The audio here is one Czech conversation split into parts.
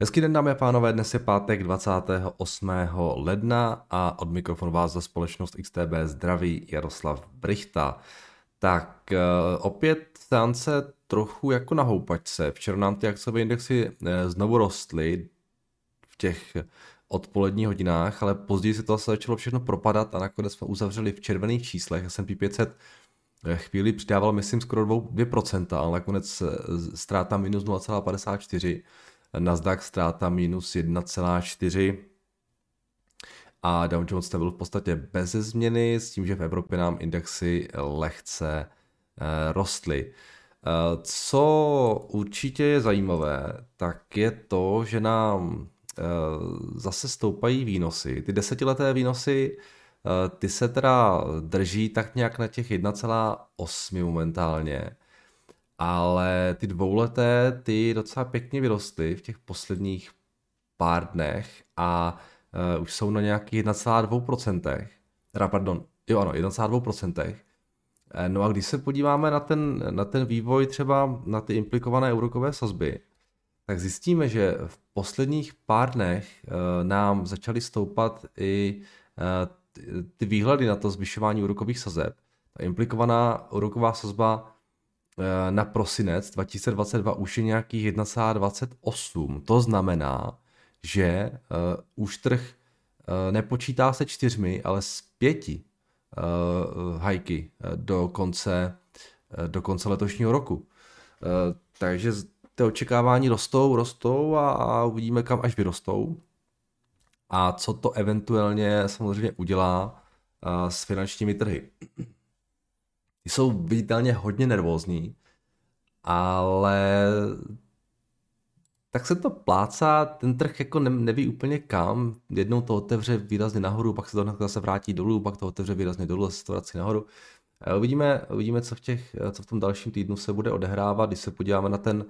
Hezký den dámy a pánové, dnes je pátek 28. ledna a od mikrofonu vás za společnost XTB zdraví Jaroslav Brichta. Tak eh, opět stánce trochu jako na houpačce. Včera nám ty akciové indexy eh, znovu rostly v těch odpoledních hodinách, ale později se to zase začalo všechno propadat a nakonec jsme uzavřeli v červených číslech. S&P 500 eh, chvíli přidával, myslím, skoro 2%, ale nakonec ztráta minus 0,54 Nasdaq ztráta minus 1,4 a Dow Jones byl v podstatě bez změny, s tím, že v Evropě nám indexy lehce eh, rostly. Eh, co určitě je zajímavé, tak je to, že nám eh, zase stoupají výnosy. Ty desetileté výnosy, ty se teda drží tak nějak na těch 1,8 momentálně ale ty dvouleté, ty docela pěkně vyrostly v těch posledních pár dnech a uh, už jsou na nějakých 1,2%. Teda, pardon, jo ano, 1,2%. Eh, no a když se podíváme na ten, na ten vývoj třeba na ty implikované úrokové sazby, tak zjistíme, že v posledních pár dnech uh, nám začaly stoupat i uh, ty výhledy na to zvyšování úrokových sazeb. Ta implikovaná úroková sazba na prosinec 2022 už je nějakých 1,28. To znamená, že uh, už trh uh, nepočítá se čtyřmi, ale s pěti uh, hajky do konce, uh, do konce letošního roku. Uh, takže ty očekávání rostou, rostou a, a uvidíme, kam až vyrostou. A co to eventuálně samozřejmě udělá uh, s finančními trhy jsou viditelně hodně nervózní, ale tak se to plácá, ten trh jako ne, neví úplně kam, jednou to otevře výrazně nahoru, pak se to zase vrátí dolů, pak to otevře výrazně dolů, zase to vrací nahoru. Uvidíme, uvidíme co, v těch, co v tom dalším týdnu se bude odehrávat, když se podíváme na ten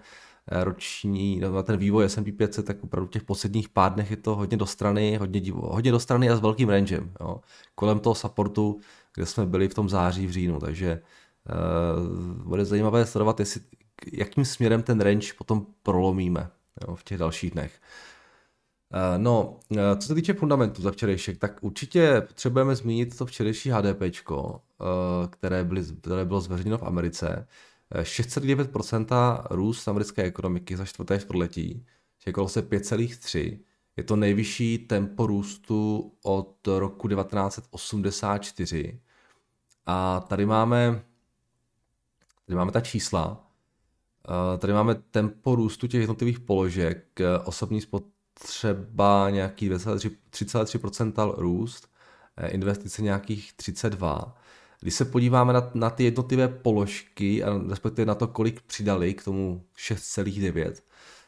eh, roční, na ten vývoj S&P 500, tak opravdu v těch posledních pár dnech je to hodně do strany, hodně, hodně do strany a s velkým rangem. Jo. Kolem toho supportu kde jsme byli v tom září, v říjnu, takže uh, bude zajímavé sledovat, jestli, jakým směrem ten range potom prolomíme jo, v těch dalších dnech. Uh, no, uh, co se týče fundamentu za včerejšek, tak určitě potřebujeme zmínit to včerejší HDP, které, byly, které bylo zveřejněno v Americe. 6,9% růst americké ekonomiky za čtvrté čtvrtletí, čekalo se 5,3%. Je to nejvyšší tempo růstu od roku 1984. A tady máme, tady máme ta čísla. Eh, tady máme tempo růstu těch jednotlivých položek. Osobní spotřeba nějaký 3,3% růst, eh, investice nějakých 32. Když se podíváme na, na ty jednotlivé položky, a respektive na to, kolik přidali k tomu 6,9,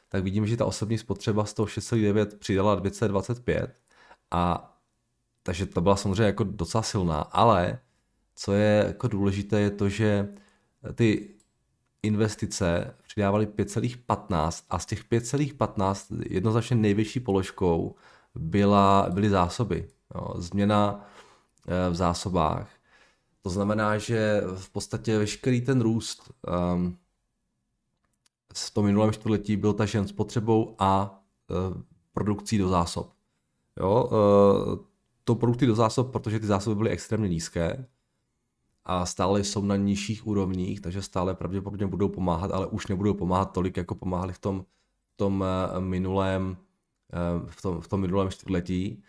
tak vidím, že ta osobní spotřeba z toho 6,9 přidala 225 a takže to byla samozřejmě jako docela silná, ale co je jako důležité, je to, že ty investice přidávaly 5,15 a z těch 5,15 jednoznačně největší položkou byla, byly zásoby. Jo, změna eh, v zásobách. To znamená, že v podstatě veškerý ten růst um, v tom minulém čtvrtletí byl tažen spotřebou a uh, produkcí do zásob. Jo, uh, to produkty do zásob, protože ty zásoby byly extrémně nízké, a stále jsou na nižších úrovních, takže stále pravděpodobně budou pomáhat, ale už nebudou pomáhat tolik, jako pomáhali v tom, v tom eh, minulém eh, v tom, v tom minulém čtvrtletí.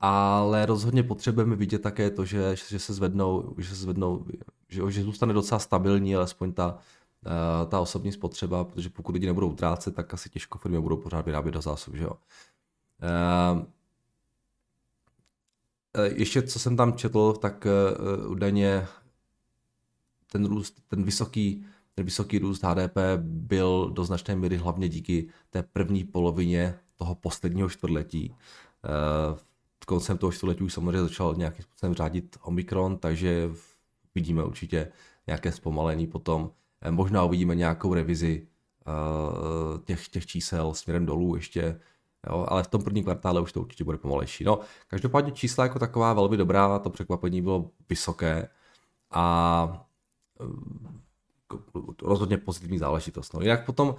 Ale rozhodně potřebujeme vidět také to, že, že se zvednou, že se zvednou, že, že zůstane docela stabilní, alespoň ta, eh, ta osobní spotřeba, protože pokud lidi nebudou utrácet, tak asi těžko firmy budou pořád vyrábět do zásob, že jo. Ještě co jsem tam četl, tak údajně ten růst, ten vysoký, ten vysoký růst HDP byl do značné míry hlavně díky té první polovině toho posledního čtvrtletí. Eh, koncem toho čtvrtletí už samozřejmě začal nějakým způsobem řádit Omikron, takže vidíme určitě nějaké zpomalení potom. Eh, možná uvidíme nějakou revizi eh, těch, těch čísel směrem dolů ještě, jo, ale v tom prvním kvartále už to určitě bude pomalejší. No, každopádně čísla jako taková velmi dobrá, to překvapení bylo vysoké a rozhodně pozitivní záležitost. No. Jinak potom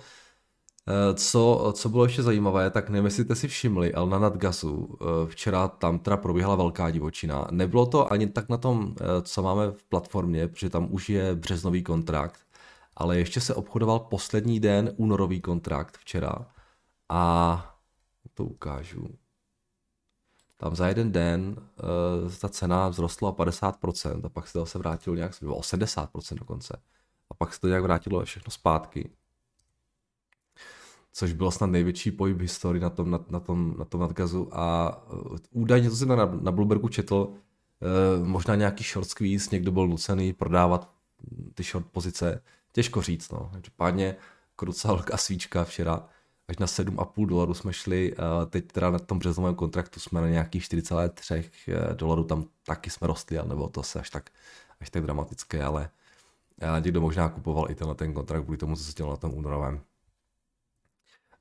Eh, co, co bylo ještě zajímavé, tak nevím, jestli jste si všimli, ale na Nadgasu eh, včera tam teda proběhla velká divočina. Nebylo to ani tak na tom, eh, co máme v platformě, protože tam už je březnový kontrakt, ale ještě se obchodoval poslední den únorový kontrakt včera a to ukážu. Tam za jeden den uh, ta cena vzrostla o 50% a pak se to se vrátilo nějak, o 70% dokonce. A pak se to nějak vrátilo všechno zpátky což bylo snad největší pohyb v historii na tom, na, na tom, na tom nadgazu a uh, údajně, to jsem na, na Bloombergu četl, uh, možná nějaký short squeeze, někdo byl nucený prodávat ty short pozice, těžko říct, no. Pádně krucal a svíčka včera, až na 7,5 dolarů jsme šli, uh, teď teda na tom březnovém kontraktu jsme na nějakých 4,3 uh, dolarů, tam taky jsme rostli, ale nebylo to se až tak, až tak dramatické, ale uh, někdo možná kupoval i tenhle ten kontrakt kvůli tomu, co se dělo na tom únorovém.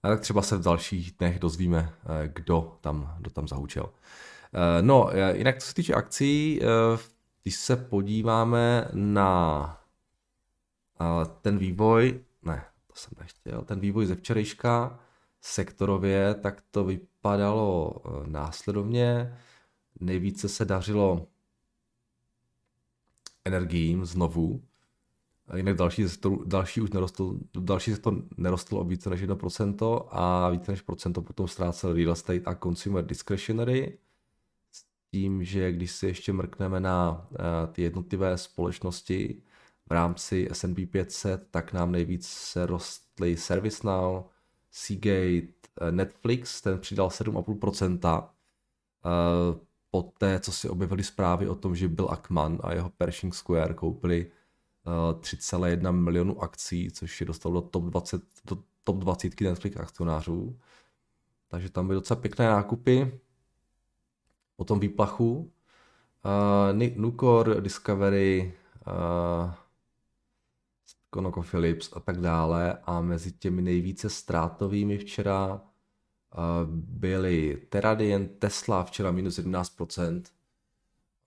A tak třeba se v dalších dnech dozvíme, eh, kdo tam, kdo tam zahučel. Eh, no, eh, jinak co se týče akcí, když se podíváme na ten vývoj, ne, to jsem nechtěl, ten vývoj ze včerejška sektorově, tak to vypadalo následovně. Nejvíce se dařilo energiím znovu, Jinak další, další už nerostl, další se to nerostlo o více než 1% a více než procento potom ztrácel real estate a consumer discretionary. S tím, že když si ještě mrkneme na uh, ty jednotlivé společnosti v rámci S&P 500, tak nám nejvíce rostly ServiceNow, Seagate, uh, Netflix, ten přidal 7,5%. Uh, poté, co si objevily zprávy o tom, že Bill Ackman a jeho Pershing Square koupili 3,1 milionu akcí, což je dostalo do top 20, do top 20 Netflix akcionářů. Takže tam byly docela pěkné nákupy. Potom výplachu. Uh, Nucor, Discovery, uh, ConocoPhillips a tak dále. A mezi těmi nejvíce ztrátovými včera uh, byly Teradien, Tesla včera minus 11%.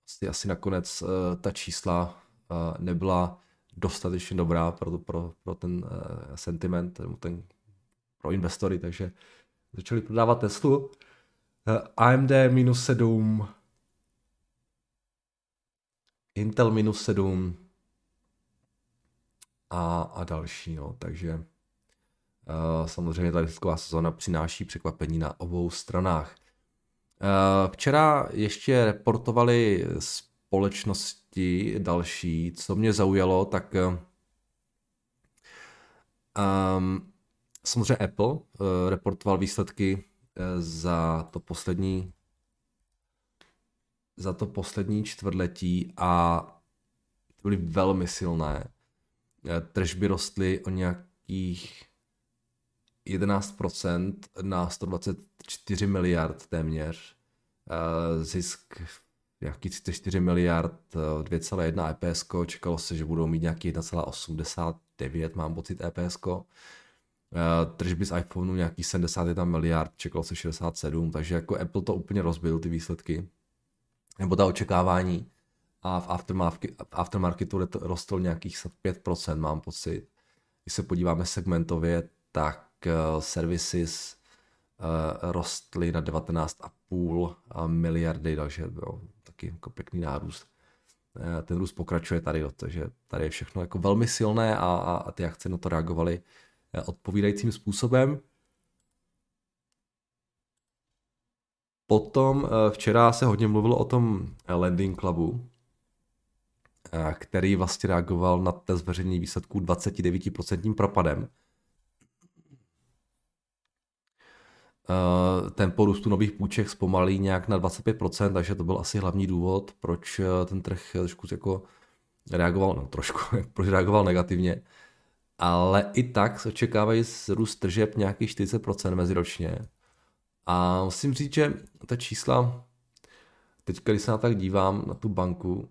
Asi, asi nakonec uh, ta čísla uh, nebyla dostatečně dobrá pro, pro, pro ten sentiment, ten, pro investory, takže začali prodávat Teslu. AMD minus 7, Intel minus 7 a, a další, no, takže uh, samozřejmě ta risková sezóna přináší překvapení na obou stranách. Uh, včera ještě reportovali společnosti další, co mě zaujalo, tak um, samozřejmě Apple uh, reportoval výsledky za to poslední za to poslední čtvrtletí a byly velmi silné. Tržby rostly o nějakých 11% na 124 miliard téměř. Zisk nějaký 34 miliard, 2,1 EPS, čekalo se, že budou mít nějaký 1,89, mám pocit EPS. Eh, tržby z iPhoneu nějaký 71 miliard, čekalo se 67, takže jako Apple to úplně rozbil ty výsledky, nebo ta očekávání a v aftermarketu, v aftermarketu rostl nějakých 5%, mám pocit. Když se podíváme segmentově, tak uh, services uh, rostly na 19,5 miliardy, takže jo, taky jako pěkný nárůst. Eh, ten růst pokračuje tady, takže tady je všechno jako velmi silné a, a, a ty akce na to reagovaly eh, odpovídajícím způsobem. Potom eh, včera se hodně mluvilo o tom Landing Clubu, který vlastně reagoval na ten zveřejnění výsledků 29% propadem Eh, tempo růstu nových půjček zpomalí nějak na 25%, takže to byl asi hlavní důvod, proč eh, ten trh trošku jako reagoval, no trošku, proč reagoval negativně. Ale i tak se očekávají růst tržeb nějakých 40% meziročně. A musím říct, že ta čísla, teď když se na tak dívám, na tu banku,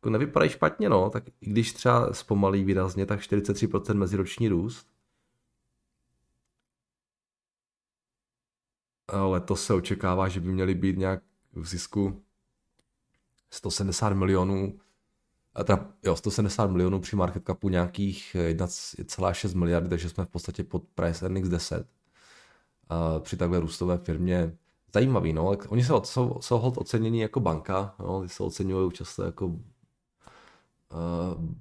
jako nevypadají špatně, no, tak i když třeba zpomalí výrazně, tak 43% meziroční růst, letos se očekává, že by měly být nějak v zisku 170 milionů a teda, jo, 170 milionů při market capu nějakých 1,6 miliardy, takže jsme v podstatě pod price earnings 10. A při takhle růstové firmě zajímavý, no. Oni jsou, jsou, jsou hold ocenění jako banka, no, ty se oceňují často jako uh,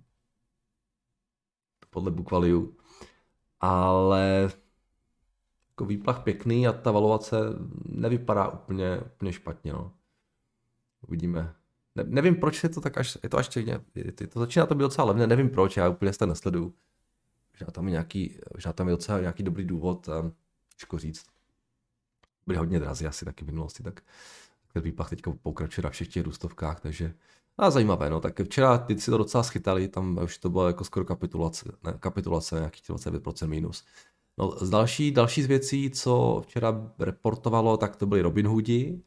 podle book value, ale jako výplach pěkný a ta valuace nevypadá úplně, úplně špatně, no. Uvidíme. Ne, nevím, proč je to tak až, je to až stejně, je, to začíná to být docela levné, nevím proč, já úplně se nesleduju. Možná tam je nějaký, možná tam je docela nějaký dobrý důvod, těžko říct. Byly hodně drazí asi taky v minulosti, tak ten výplach teďka pokračuje na všech těch růstovkách, takže a zajímavé, no, tak včera ty si to docela schytali, tam už to bylo jako skoro kapitulace, ne, kapitulace nějakých 29% minus. No, z další, další z věcí, co včera reportovalo, tak to byly Robin Hoodi.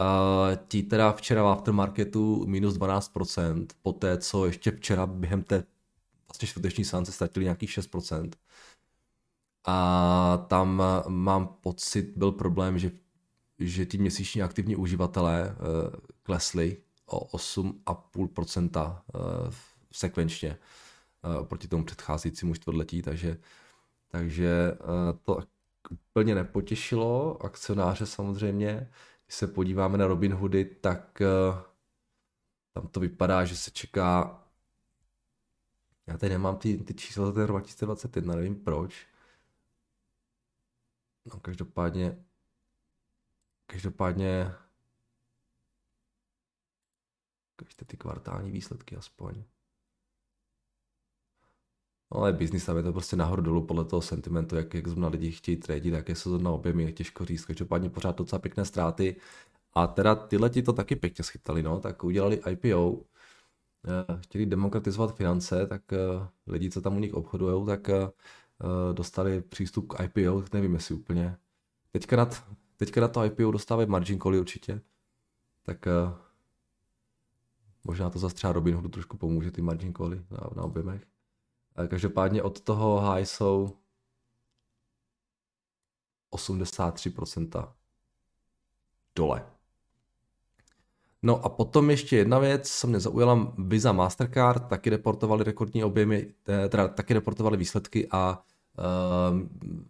Uh, ti teda včera v aftermarketu minus 12%, poté co ještě včera během té vlastně čtvrteční sánce ztratili nějakých 6%. A tam mám pocit, byl problém, že, že ti měsíční aktivní uživatelé uh, klesli o 8,5% uh, sekvenčně uh, proti tomu předcházejícímu čtvrtletí, takže takže eh, to úplně nepotěšilo akcionáře samozřejmě. Když se podíváme na Robin Hoody, tak eh, tam to vypadá, že se čeká já tady nemám ty, ty čísla za ten 2021, nevím proč. No každopádně každopádně každé ty kvartální výsledky aspoň. No, ale biznis tam je to prostě nahoru dolů podle toho sentimentu, jak, jak zrovna lidi chtějí tradit, jaké jsou na objemy, je těžko říct, každopádně pořád docela pěkné ztráty. A teda tyhle ti to taky pěkně schytali, no, tak udělali IPO, eh, chtěli demokratizovat finance, tak eh, lidi, co tam u nich obchodují, tak eh, dostali přístup k IPO, nevím, jestli úplně. Teďka na, teďka na to IPO dostávají margin cally určitě, tak možná to zase třeba Robinhoodu trošku pomůže, ty margin cally na, na objemech. Každopádně od toho high jsou 83% dole. No a potom ještě jedna věc, co mě zaujala, Visa Mastercard taky reportovali rekordní objemy, eh, teda taky reportovali výsledky a uh,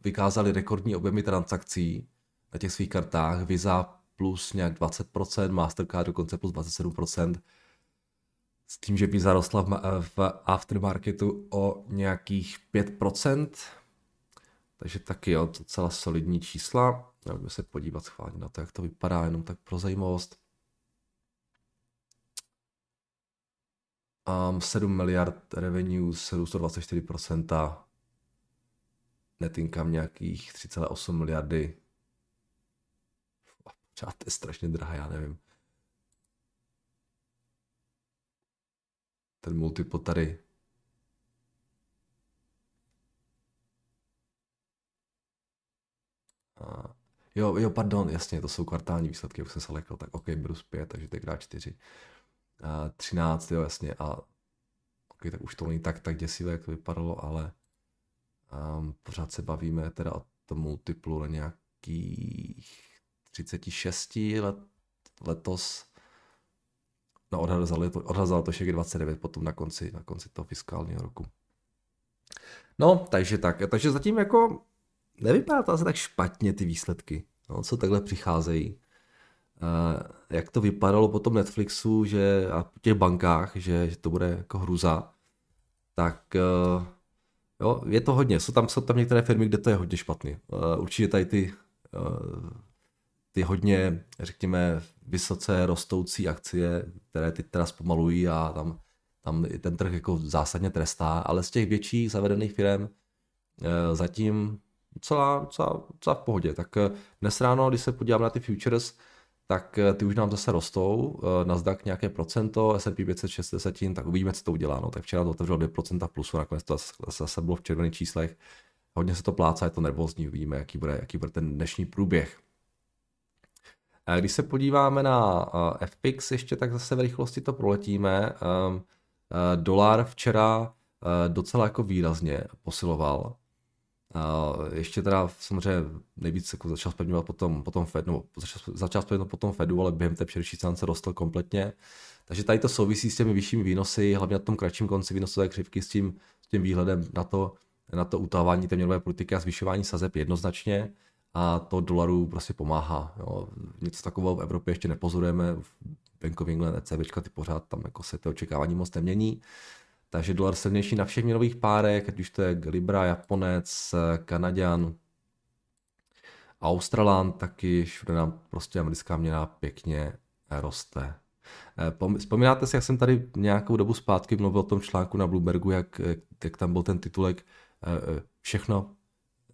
vykázali rekordní objemy transakcí na těch svých kartách. Visa plus nějak 20%, Mastercard dokonce plus 27% s tím, že by zarostla v, v aftermarketu o nějakých 5%. Takže taky jo, docela solidní čísla. Můžeme se podívat schválně na to, jak to vypadá, jenom tak pro zajímavost. Um, 7 miliard revenues, růst 24%, net nějakých 3,8 miliardy. Pořád je strašně drahé, já nevím. Ten multiple tady. A, jo, jo, pardon, jasně, to jsou kvartální výsledky, už jsem se lekl, tak OK, Bruce 5, takže teď krát 4. A 13, jo, jasně, a OK, tak už to není tak, tak děsivé, jak to vypadalo, ale um, pořád se bavíme teda o tom multiplu na nějakých 36 let, letos No, odhazali to, odhazalo to 29 potom na konci, na konci toho fiskálního roku. No, takže tak. Takže zatím jako nevypadá to asi tak špatně ty výsledky, no, co takhle přicházejí. Uh, jak to vypadalo po tom Netflixu že, a po těch bankách, že, že to bude jako hruza, tak uh, jo, je to hodně. Jsou tam, jsou tam některé firmy, kde to je hodně špatný. Uh, určitě tady ty ty hodně, řekněme, vysoce rostoucí akcie, které teď teda zpomalují a tam, tam ten trh jako zásadně trestá, ale z těch větších zavedených firm e, zatím docela, docela, docela v pohodě. Tak eh, dnes ráno, když se podíváme na ty futures, tak eh, ty už nám zase rostou, Nasdaq nějaké procento, S&P 560, tak uvidíme, co to udělá. No, tak včera to otevřelo 2% plusu, nakonec to zase bylo v červených číslech. Hodně se to plácá, je to nervózní, uvidíme, jaký bude, jaký bude ten dnešní průběh. Když se podíváme na FPX ještě, tak zase v rychlosti to proletíme. Ehm, eh, dolar včera eh, docela jako výrazně posiloval. ještě teda samozřejmě nejvíc jako začal spevňovat potom, potom Fed, no, začal, začal spevňovat potom Fedu, ale během té předevší se rostl kompletně. Takže tady to souvisí s těmi vyššími výnosy, hlavně na tom kratším konci výnosové křivky s tím, s tím výhledem na to, na to utávání té měnové politiky a zvyšování sazeb jednoznačně a to dolaru prostě pomáhá. Jo. Něco takového v Evropě ještě nepozorujeme, v Bank of England, ECB, ty pořád tam jako se to očekávání moc nemění. Takže dolar silnější na všech měnových párech, ať už to je Libra, Japonec, Kanaďan, Australan, taky všude nám prostě americká měna pěkně roste. Eh, vzpomínáte si, jak jsem tady nějakou dobu zpátky mluvil o tom článku na Bloombergu, jak, jak tam byl ten titulek eh, eh, všechno,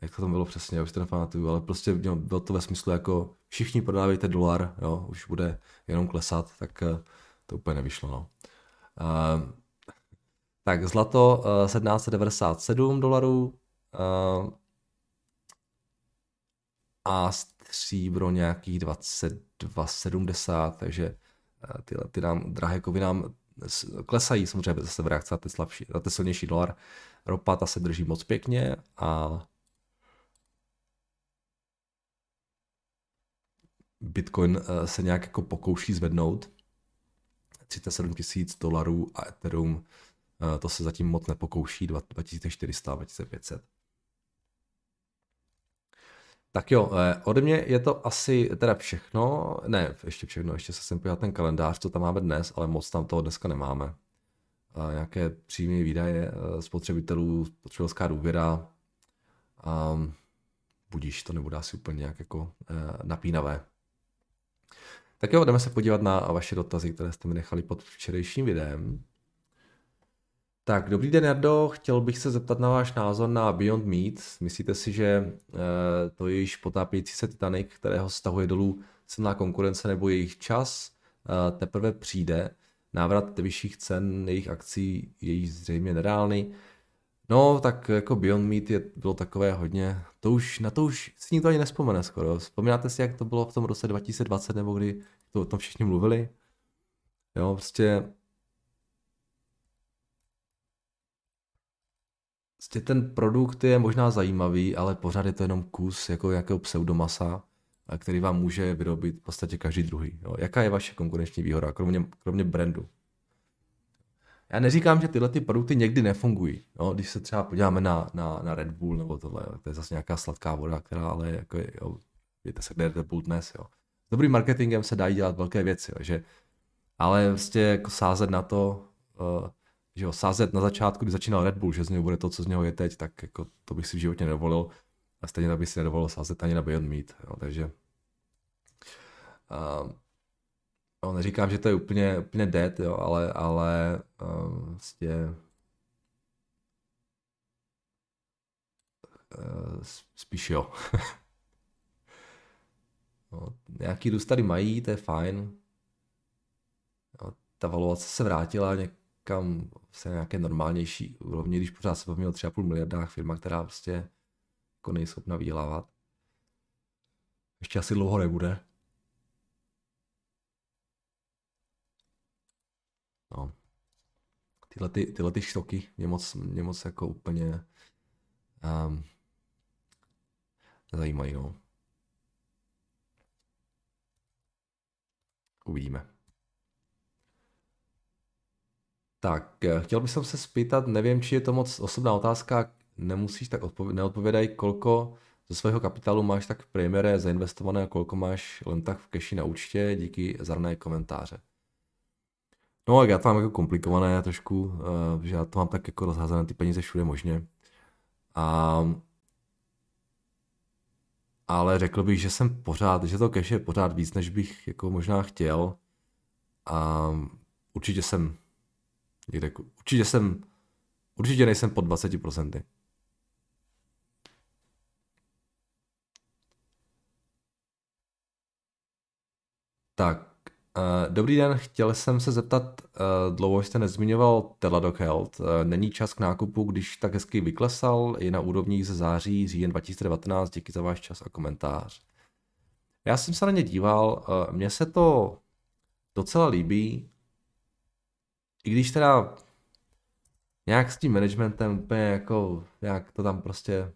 jak to tam bylo přesně, už to nepamatuju, ale prostě bylo to ve smyslu jako všichni prodávejte dolar, jo, už bude jenom klesat, tak to úplně nevyšlo. No. Tak zlato 1797 dolarů a stříbro nějakých 22,70, takže tyhle ty nám, drahé kovy nám klesají samozřejmě zase v reakci na ty, slabší, na ty silnější dolar. Ropa ta se drží moc pěkně a Bitcoin eh, se nějak jako pokouší zvednout. 37 tisíc dolarů a Ethereum eh, to se zatím moc nepokouší, 2400, 2500. Tak jo, eh, ode mě je to asi teda všechno, ne, ještě všechno, ještě se sem podívat ten kalendář, co tam máme dnes, ale moc tam toho dneska nemáme. A nějaké příjmy výdaje spotřebitelů, spotřebitelská důvěra, a budíš, to nebude asi úplně nějak jako napínavé. Tak jo, jdeme se podívat na vaše dotazy, které jste mi nechali pod včerejším videem. Tak, dobrý den, Jardo. Chtěl bych se zeptat na váš názor na Beyond Meat. Myslíte si, že eh, to je již potápějící se Titanic, kterého stahuje dolů silná konkurence nebo jejich čas, eh, teprve přijde? Návrat vyšších cen jejich akcí je již zřejmě nereálný. No, tak jako Beyond Meat je, bylo takové hodně, to už, na to už si nikdo ani nespomene skoro. Vzpomínáte si, jak to bylo v tom roce 2020, nebo kdy to o tom všichni mluvili? Jo, prostě Vlastně ten produkt je možná zajímavý, ale pořád je to jenom kus jako nějakého pseudomasa, který vám může vyrobit v podstatě každý druhý. Jo. Jaká je vaše konkurenční výhoda, kromě, kromě brandu? Já neříkám, že tyhle ty produkty někdy nefungují. Jo. Když se třeba podíváme na, na, na Red Bull nebo tohle, jo. to je zase nějaká sladká voda, která ale jako je, jo, víte se, kde je Red Bull dnes. Jo. S dobrým marketingem se dají dělat velké věci, jo, že, ale vlastně jako sázet na to, uh, že jo, sázet na začátku, kdy začínal Red Bull, že z něho bude to, co z něho je teď, tak jako to bych si v životě nedovolil. A stejně tak bych si nedovolil sázet ani na Beyond Meat. Jo, takže uh, no, neříkám, že to je úplně, úplně dead, jo, ale, ale uh, vlastně uh, spíš jo. no, nějaký růst tady mají, to je fajn. Jo, ta valuace se vrátila něk, někam se nějaké normálnější úrovni, když pořád se bavíme o 3,5 miliardách firma, která prostě jako nejschopna vydělávat. Ještě asi dlouho nebude. No. Tyhle, ty, tyhle ty štoky mě moc, mě moc jako úplně um, nezajímají, no. Uvidíme. Tak, eh, chtěl bych se spýtat, nevím, či je to moc osobná otázka, nemusíš tak odpovědět, neodpovědaj, kolko ze svého kapitálu máš tak v premiére zainvestované a kolko máš len tak v keši na účtě, díky za komentáře. No, já to mám jako komplikované trošku, eh, že já to mám tak jako rozházené ty peníze všude možně. A, ale řekl bych, že jsem pořád, že to cash je pořád víc, než bych jako možná chtěl. A určitě jsem Někde, určitě jsem, určitě nejsem pod 20%. Tak, dobrý den, chtěl jsem se zeptat, uh, dlouho jste nezmiňoval Teladoc Health. Uh, není čas k nákupu, když tak hezky vyklesal, je na úrovních ze září, říjen 2019, díky za váš čas a komentář. Já jsem se na ně díval, mně se to docela líbí, i když teda nějak s tím managementem úplně jako, nějak to tam prostě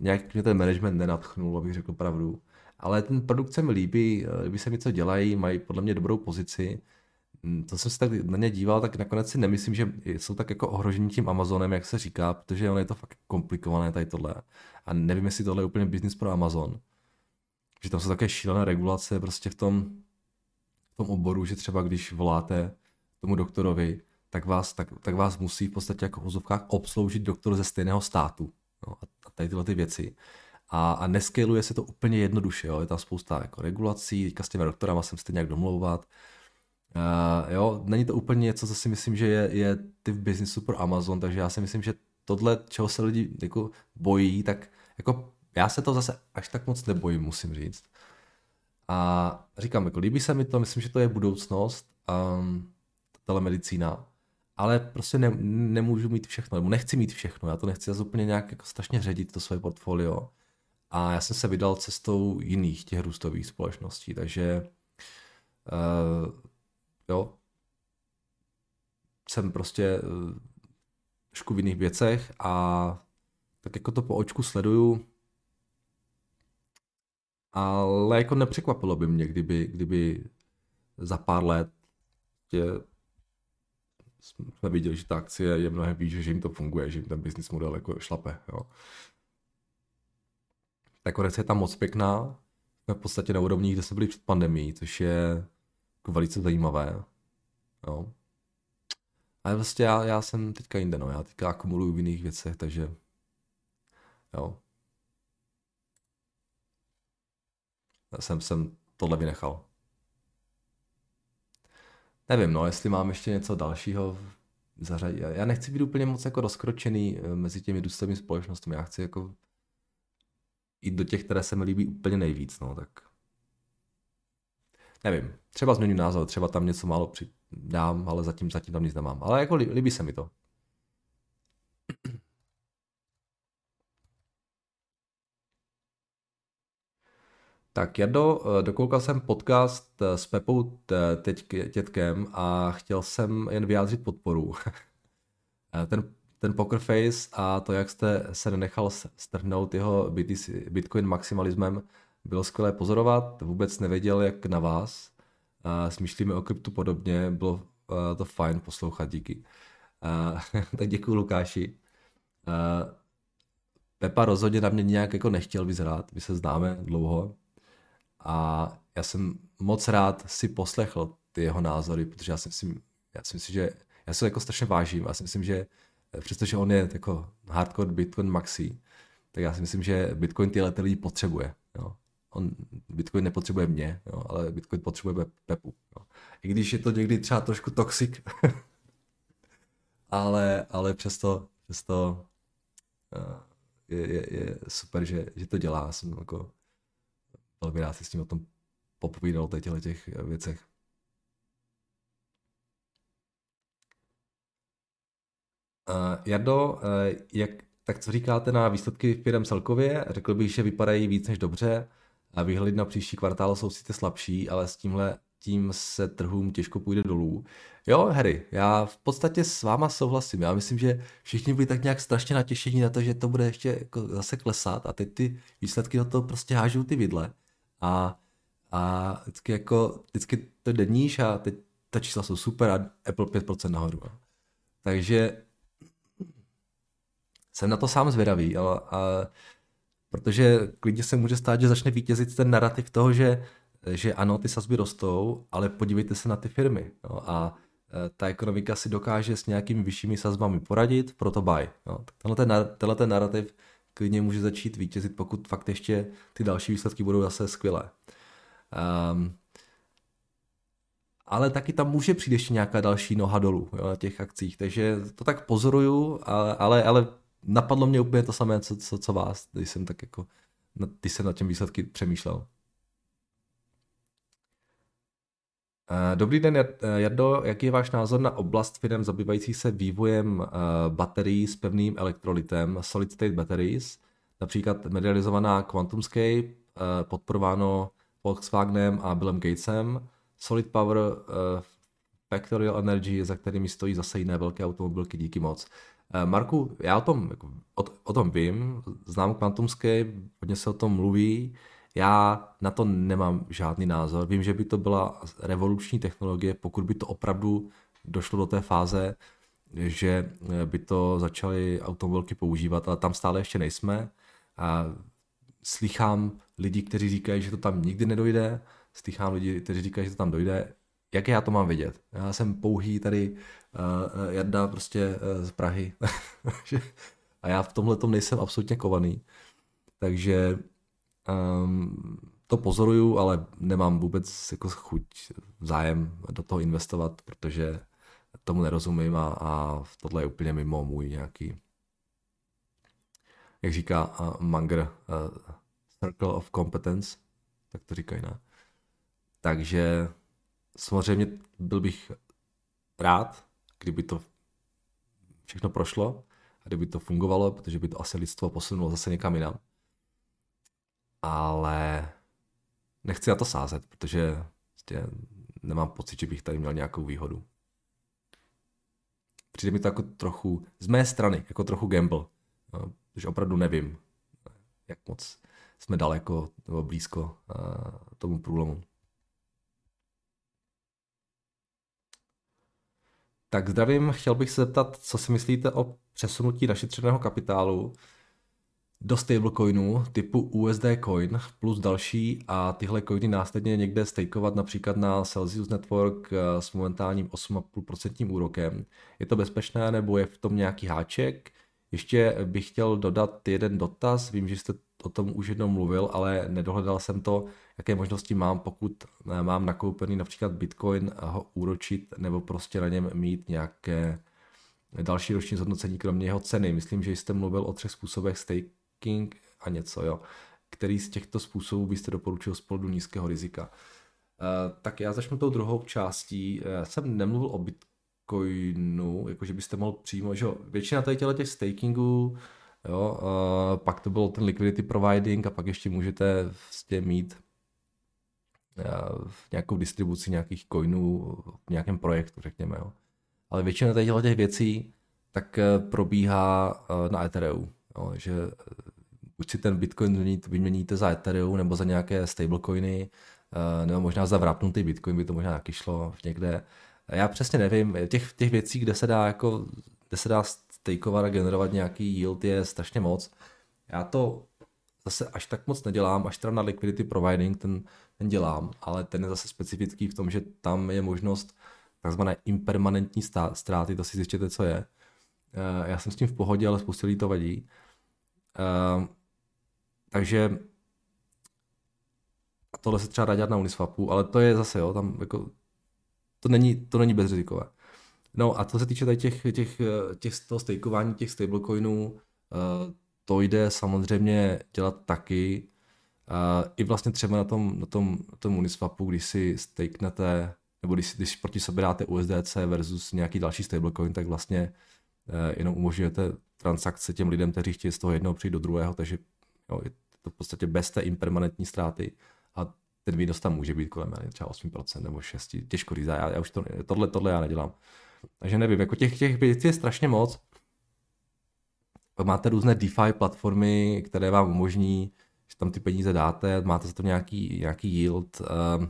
nějak mě ten management nenatchnul, abych řekl pravdu. Ale ten produkt se mi líbí, líbí se mi, co dělají, mají podle mě dobrou pozici. Hm, to jsem se tak na ně díval, tak nakonec si nemyslím, že jsou tak jako ohrožení tím Amazonem, jak se říká, protože ono je to fakt komplikované tady tohle. A nevím, jestli tohle je úplně business pro Amazon. Že tam jsou také šílené regulace prostě v tom, v tom oboru, že třeba když voláte tomu doktorovi, tak vás, tak, tak vás musí v podstatě jako v obsloužit doktor ze stejného státu. No, a tady tyhle ty věci. A, a neskaluje se to úplně jednoduše, jo. je tam spousta jako regulací, teďka s těmi doktorama jsem stejně nějak domlouvat. Uh, jo, není to úplně něco, co si myslím, že je, je ty v businessu pro Amazon, takže já si myslím, že tohle, čeho se lidi jako bojí, tak jako já se to zase až tak moc nebojím, musím říct. A říkám, jako líbí se mi to, myslím, že to je budoucnost, um, telemedicína, ale prostě ne, nemůžu mít všechno, nebo nechci mít všechno, já to nechci zase úplně nějak jako strašně ředit, to svoje portfolio. A já jsem se vydal cestou jiných těch růstových společností, takže uh, jo, jsem prostě uh, v jiných věcech a tak jako to po očku sleduju, ale jako nepřekvapilo by mě, kdyby, kdyby za pár let tě, jsme viděli, že ta akcie je mnohem víc, že jim to funguje, že jim ten business model jako šlape. Jo. Ta korekce je tam moc pěkná, jsme v podstatě na úrovni, kde jsme byli před pandemí, což je jako velice zajímavé. Jo. Ale vlastně já, já jsem teďka jinde, no. já teďka akumuluju v jiných věcech, takže jo. jsem, jsem tohle vynechal. Nevím, no, jestli mám ještě něco dalšího zařadit. Já nechci být úplně moc jako rozkročený eh, mezi těmi důstojnými společnostmi. Já chci jako jít do těch, které se mi líbí úplně nejvíc, no, tak nevím, třeba změním názor, třeba tam něco málo přidám, ale zatím, zatím tam nic nemám. Ale jako líbí se mi to. Tak Jardo, eh, dokoukal jsem podcast eh, s Pepou Tětkem a chtěl jsem jen vyjádřit podporu. Eh, ten, ten poker face a to, jak jste se nenechal strhnout jeho BTC, Bitcoin maximalismem, bylo skvělé pozorovat. Vůbec nevěděl, jak na vás. Smýšlíme o kryptu podobně, bylo to fajn poslouchat, díky. tak děkuji Lukáši. Pepa rozhodně na mě nějak jako nechtěl vyzrát, my se známe dlouho, a já jsem moc rád si poslechl ty jeho názory, protože já si myslím, já si myslím, že já se jako strašně vážím. Já si myslím, že přestože on je jako hardcore Bitcoin maxi, tak já si myslím, že Bitcoin tyhle ty lidi potřebuje. Jo. On, Bitcoin nepotřebuje mě, jo, ale Bitcoin potřebuje Pepu. Jo. I když je to někdy třeba trošku toxic, ale, ale přesto, přesto uh, je, je, je, super, že, že to dělá. Jsem jako velmi rád si s tím o tom popovídal o těch věcech. Jardo, uh, jak, tak co říkáte na výsledky firm celkově? Řekl bych, že vypadají víc než dobře. A výhledy na příští kvartál jsou sice slabší, ale s tímhle tím se trhům těžko půjde dolů. Jo, Harry, já v podstatě s váma souhlasím. Já myslím, že všichni byli tak nějak strašně natěšení na to, že to bude ještě jako zase klesat a teď ty výsledky do toho prostě hážou ty vidle a, a vždycky jako, vždycky to deníš a teď ta čísla jsou super a Apple 5% nahoru. A. Takže jsem na to sám zvědavý, a, a, protože klidně se může stát, že začne vítězit ten narrativ toho, že, že ano, ty sazby rostou, ale podívejte se na ty firmy. No, a e, ta ekonomika si dokáže s nějakými vyššími sazbami poradit, proto buy. No, tenhle, ten, tenhle ten narrativ klidně může začít vítězit, pokud fakt ještě ty další výsledky budou zase skvělé. Um, ale taky tam může přijít ještě nějaká další noha dolů jo, na těch akcích, takže to tak pozoruju, ale, ale, ale napadlo mě úplně to samé, co, co, co vás, když jsem tak jako, když jsem nad těm výsledky přemýšlel. Eh, dobrý den, Jardo. Jaký je váš názor na oblast firm zabývající se vývojem eh, baterií s pevným elektrolitem, solid state batteries, například medializovaná QuantumScape, eh, podporováno Volkswagenem a Billem Gatesem, Solid Power Factorial Energy, za kterými stojí zase jiné velké automobilky, díky moc. Eh, Marku, já o tom, jako, o, o tom vím, znám kvantumské, hodně se o tom mluví, já na to nemám žádný názor. Vím, že by to byla revoluční technologie, pokud by to opravdu došlo do té fáze, že by to začaly automobilky používat, ale tam stále ještě nejsme. A slychám lidi, kteří říkají, že to tam nikdy nedojde, slychám lidi, kteří říkají, že to tam dojde. Jak já to mám vidět? Já jsem pouhý tady uh, Jarda prostě uh, z Prahy a já v tomhle tom nejsem absolutně kovaný. Takže um, to pozoruju, ale nemám vůbec jako chuť, zájem do toho investovat, protože tomu nerozumím a, a tohle je úplně mimo můj nějaký jak říká uh, Manger, uh, Circle of Competence, tak to říkají, ne? Takže samozřejmě byl bych rád, kdyby to všechno prošlo a kdyby to fungovalo, protože by to asi lidstvo posunulo zase někam jinam. Ale nechci na to sázet, protože prostě nemám pocit, že bych tady měl nějakou výhodu. Přijde mi to jako trochu, z mé strany, jako trochu gamble. No, protože opravdu nevím, jak moc jsme daleko nebo blízko uh, tomu průlomu. Tak zdravím, chtěl bych se zeptat, co si myslíte o přesunutí našetřeného kapitálu do stablecoinů typu USD Coin plus další a tyhle coiny následně někde stakeovat například na Celsius Network eh, s momentálním 8,5% úrokem. Je to bezpečné nebo je v tom nějaký háček? Ještě bych chtěl dodat jeden dotaz, vím, že jste o tom už jednou mluvil, ale nedohledal jsem to, jaké možnosti mám, pokud eh, mám nakoupený například Bitcoin, ho úročit nebo prostě na něm mít nějaké další roční zhodnocení kromě jeho ceny. Myslím, že jste mluvil o třech způsobech staking a něco, jo. Který z těchto způsobů byste doporučil z pohledu nízkého rizika? Uh, tak já začnu tou druhou částí. Já jsem nemluvil o Bitcoinu, jakože byste mohl přímo, že jo, většina tady těch stakingů Jo, a pak to bylo ten liquidity providing a pak ještě můžete vlastně mít v nějakou distribuci nějakých coinů v nějakém projektu, řekněme. Jo. Ale většina těch věcí tak e, probíhá e, na Ethereum. Jo, že buď si ten Bitcoin vyměníte za Ethereum nebo za nějaké stablecoiny, nebo možná za vrapnutý Bitcoin by to možná taky šlo někde. Já přesně nevím, těch, těch věcí, kde se dá jako, kde se dá stakeovat a generovat nějaký yield je strašně moc. Já to zase až tak moc nedělám, až teda na liquidity providing ten dělám, ale ten je zase specifický v tom, že tam je možnost takzvané impermanentní ztráty, to si zjistěte, co je. Eh, já jsem s tím v pohodě, ale spoustu lidí to vadí. Eh, takže a tohle se třeba dá dělat na Uniswapu, ale to je zase, jo, tam jako, to není, to není bezrizikové. No a co se týče těch, těch, těch toho stakeování těch stablecoinů, eh, to jde samozřejmě dělat taky. Eh, I vlastně třeba na tom, na tom, na tom Uniswapu, když si staknete, nebo když, když proti sobě dáte USDC versus nějaký další stablecoin, tak vlastně eh, jenom umožňujete transakce těm lidem, kteří chtějí z toho jednoho přijít do druhého, takže jo, je to v podstatě bez té impermanentní ztráty a ten výnos tam může být kolem třeba 8% nebo 6%, těžko říct, já, já už to, tohle, tohle já nedělám. Takže nevím, jako těch, těch věcí je strašně moc. Máte různé DeFi platformy, které vám umožní, že tam ty peníze dáte, máte za to nějaký, nějaký yield. Uh,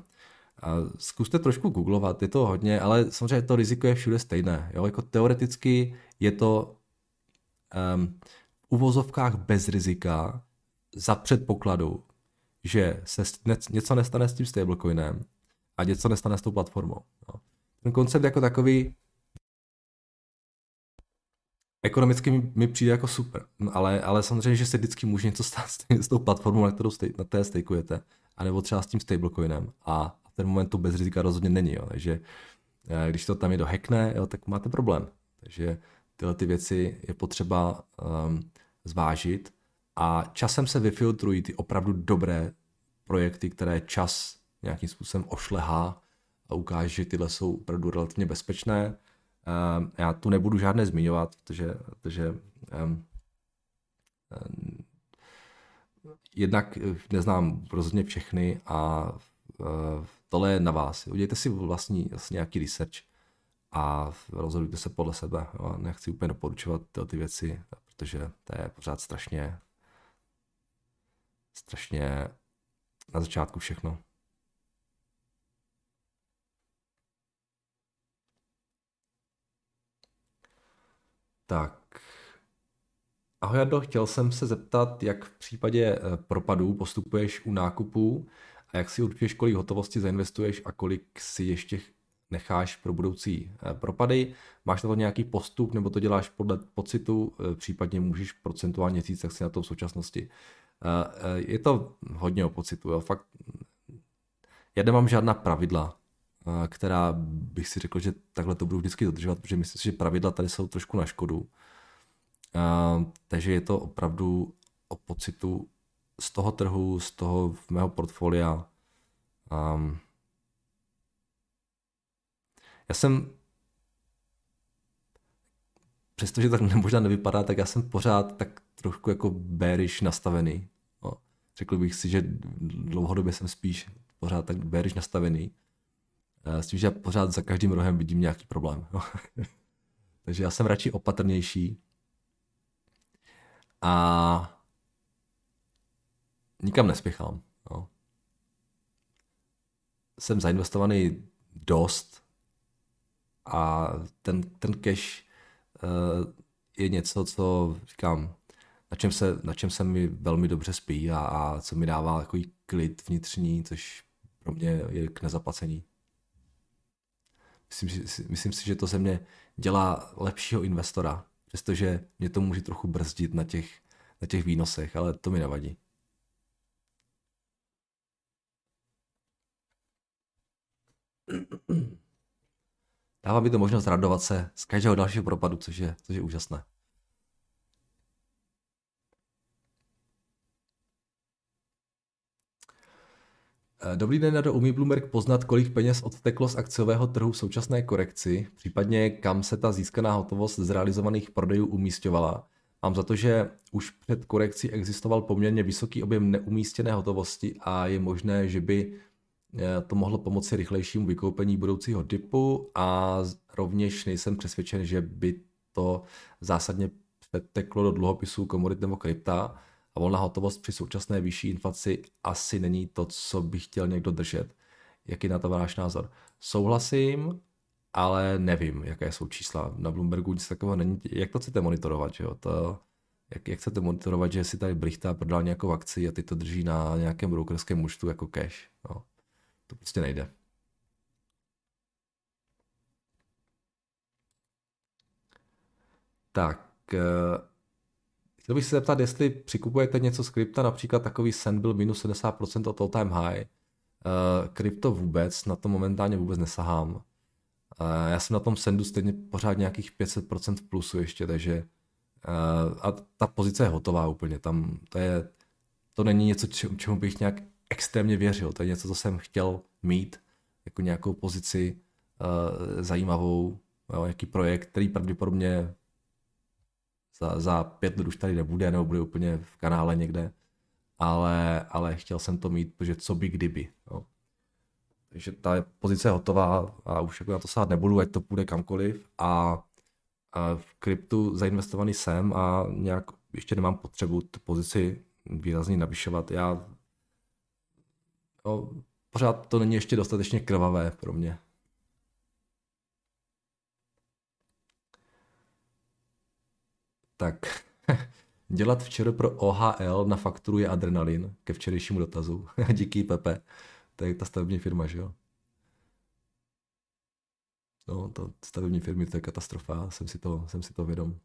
zkuste trošku googlovat, je to hodně, ale samozřejmě to riziko je všude stejné. Jo? Jako teoreticky je to um, v uvozovkách bez rizika za předpokladu, že se něco nestane s tím stablecoinem a něco nestane s tou platformou. Jo? Ten koncept jako takový ekonomicky mi, přijde jako super, no, ale, ale samozřejmě, že se vždycky může něco stát s tou platformou, na kterou stej, na té stakeujete, anebo třeba s tím stablecoinem a v ten moment to bez rizika rozhodně není, jo. takže eh, když to tam je dohekne, jo, tak máte problém. Takže tyhle ty věci je potřeba um, zvážit a časem se vyfiltrují ty opravdu dobré projekty, které čas nějakým způsobem ošlehá a ukáže, že tyhle jsou opravdu relativně bezpečné já tu nebudu žádné zmiňovat, protože, protože um, jednak neznám rozhodně všechny a uh, tohle je na vás. Udělejte si vlastní, vlastně nějaký research a rozhodujte se podle sebe. Jo. Nechci úplně doporučovat ty, ty věci, protože to je pořád strašně strašně na začátku všechno. Tak. Ahoj Jardo, chtěl jsem se zeptat, jak v případě eh, propadů postupuješ u nákupů a jak si určuješ, kolik hotovosti zainvestuješ a kolik si ještě necháš pro budoucí eh, propady. Máš na to nějaký postup nebo to děláš podle pocitu, eh, případně můžeš procentuálně říct, jak si na to v současnosti. Je to hodně o pocitu, jo. fakt já nemám žádná pravidla, která bych si řekl, že takhle to budu vždycky dodržovat, protože myslím si, že pravidla tady jsou trošku na škodu. Takže je to opravdu o pocitu z toho trhu, z toho mého portfolia. Um, já jsem, přestože tak možná nevypadá, tak já jsem pořád tak trošku jako bearish nastavený. No. Řekl bych si, že dlouhodobě jsem spíš pořád tak bearish nastavený. S tím, že já pořád za každým rohem vidím nějaký problém. No. Takže já jsem radši opatrnější. A nikam nespěchám. No. Jsem zainvestovaný dost a ten, ten cash uh, je něco, co říkám, na čem se, na čem se mi velmi dobře spí a, a co mi dává takový klid vnitřní, což pro mě je k nezaplacení. Myslím, myslím si, že to ze mě dělá lepšího investora, přestože mě to může trochu brzdit na těch, na těch výnosech, ale to mi nevadí. Dává mi to možnost radovat se z každého dalšího propadu, což je, což je úžasné. Dobrý den, Nado. Umí Bloomberg poznat, kolik peněz odteklo z akciového trhu v současné korekci, případně kam se ta získaná hotovost z realizovaných prodejů umístěvala? Mám za to, že už před korekcí existoval poměrně vysoký objem neumístěné hotovosti a je možné, že by eh, to mohlo pomoci rychlejšímu vykoupení budoucího dipu a rovněž nejsem přesvědčen, že by to zásadně přeteklo do dluhopisů komodit nebo krypta a volná hotovost při současné vyšší inflaci asi není to, co by chtěl někdo držet. Jaký na to váš názor? Souhlasím, ale nevím, jaké jsou čísla. Na Bloombergu nic takového není. Jak to chcete monitorovat? Že jo? To, jak, jak chcete monitorovat, že si tady Brichta prodal nějakou akci a ty to drží na nějakém brokerském účtu jako cash? No, to prostě nejde. Tak, eh, Chtěl bych se zeptat, jestli přikupujete něco z krypta, například takový sen byl minus 70% od all time high. Uh, krypto vůbec, na to momentálně vůbec nesahám. Uh, já jsem na tom sendu stejně pořád nějakých 500% v plusu ještě, takže uh, a ta pozice je hotová úplně, tam to je, to není něco, čemu bych nějak extrémně věřil, to je něco, co jsem chtěl mít, jako nějakou pozici zajímavou, jo, nějaký projekt, který pravděpodobně za, za pět let už tady nebude, nebo bude úplně v kanále někde, ale, ale chtěl jsem to mít, protože co by kdyby. Jo. Takže ta pozice je hotová a už jako na to sát nebudu, ať to půjde kamkoliv a, a v kryptu zainvestovaný jsem a nějak ještě nemám potřebu tu pozici výrazně navyšovat. Já no, pořád to není ještě dostatečně krvavé pro mě. Tak dělat včera pro OHL na fakturu je adrenalin ke včerejšímu dotazu. Díky Pepe. To je ta stavební firma, že jo? No, to stavební firmy, to je katastrofa, jsem si to, jsem si to vědom.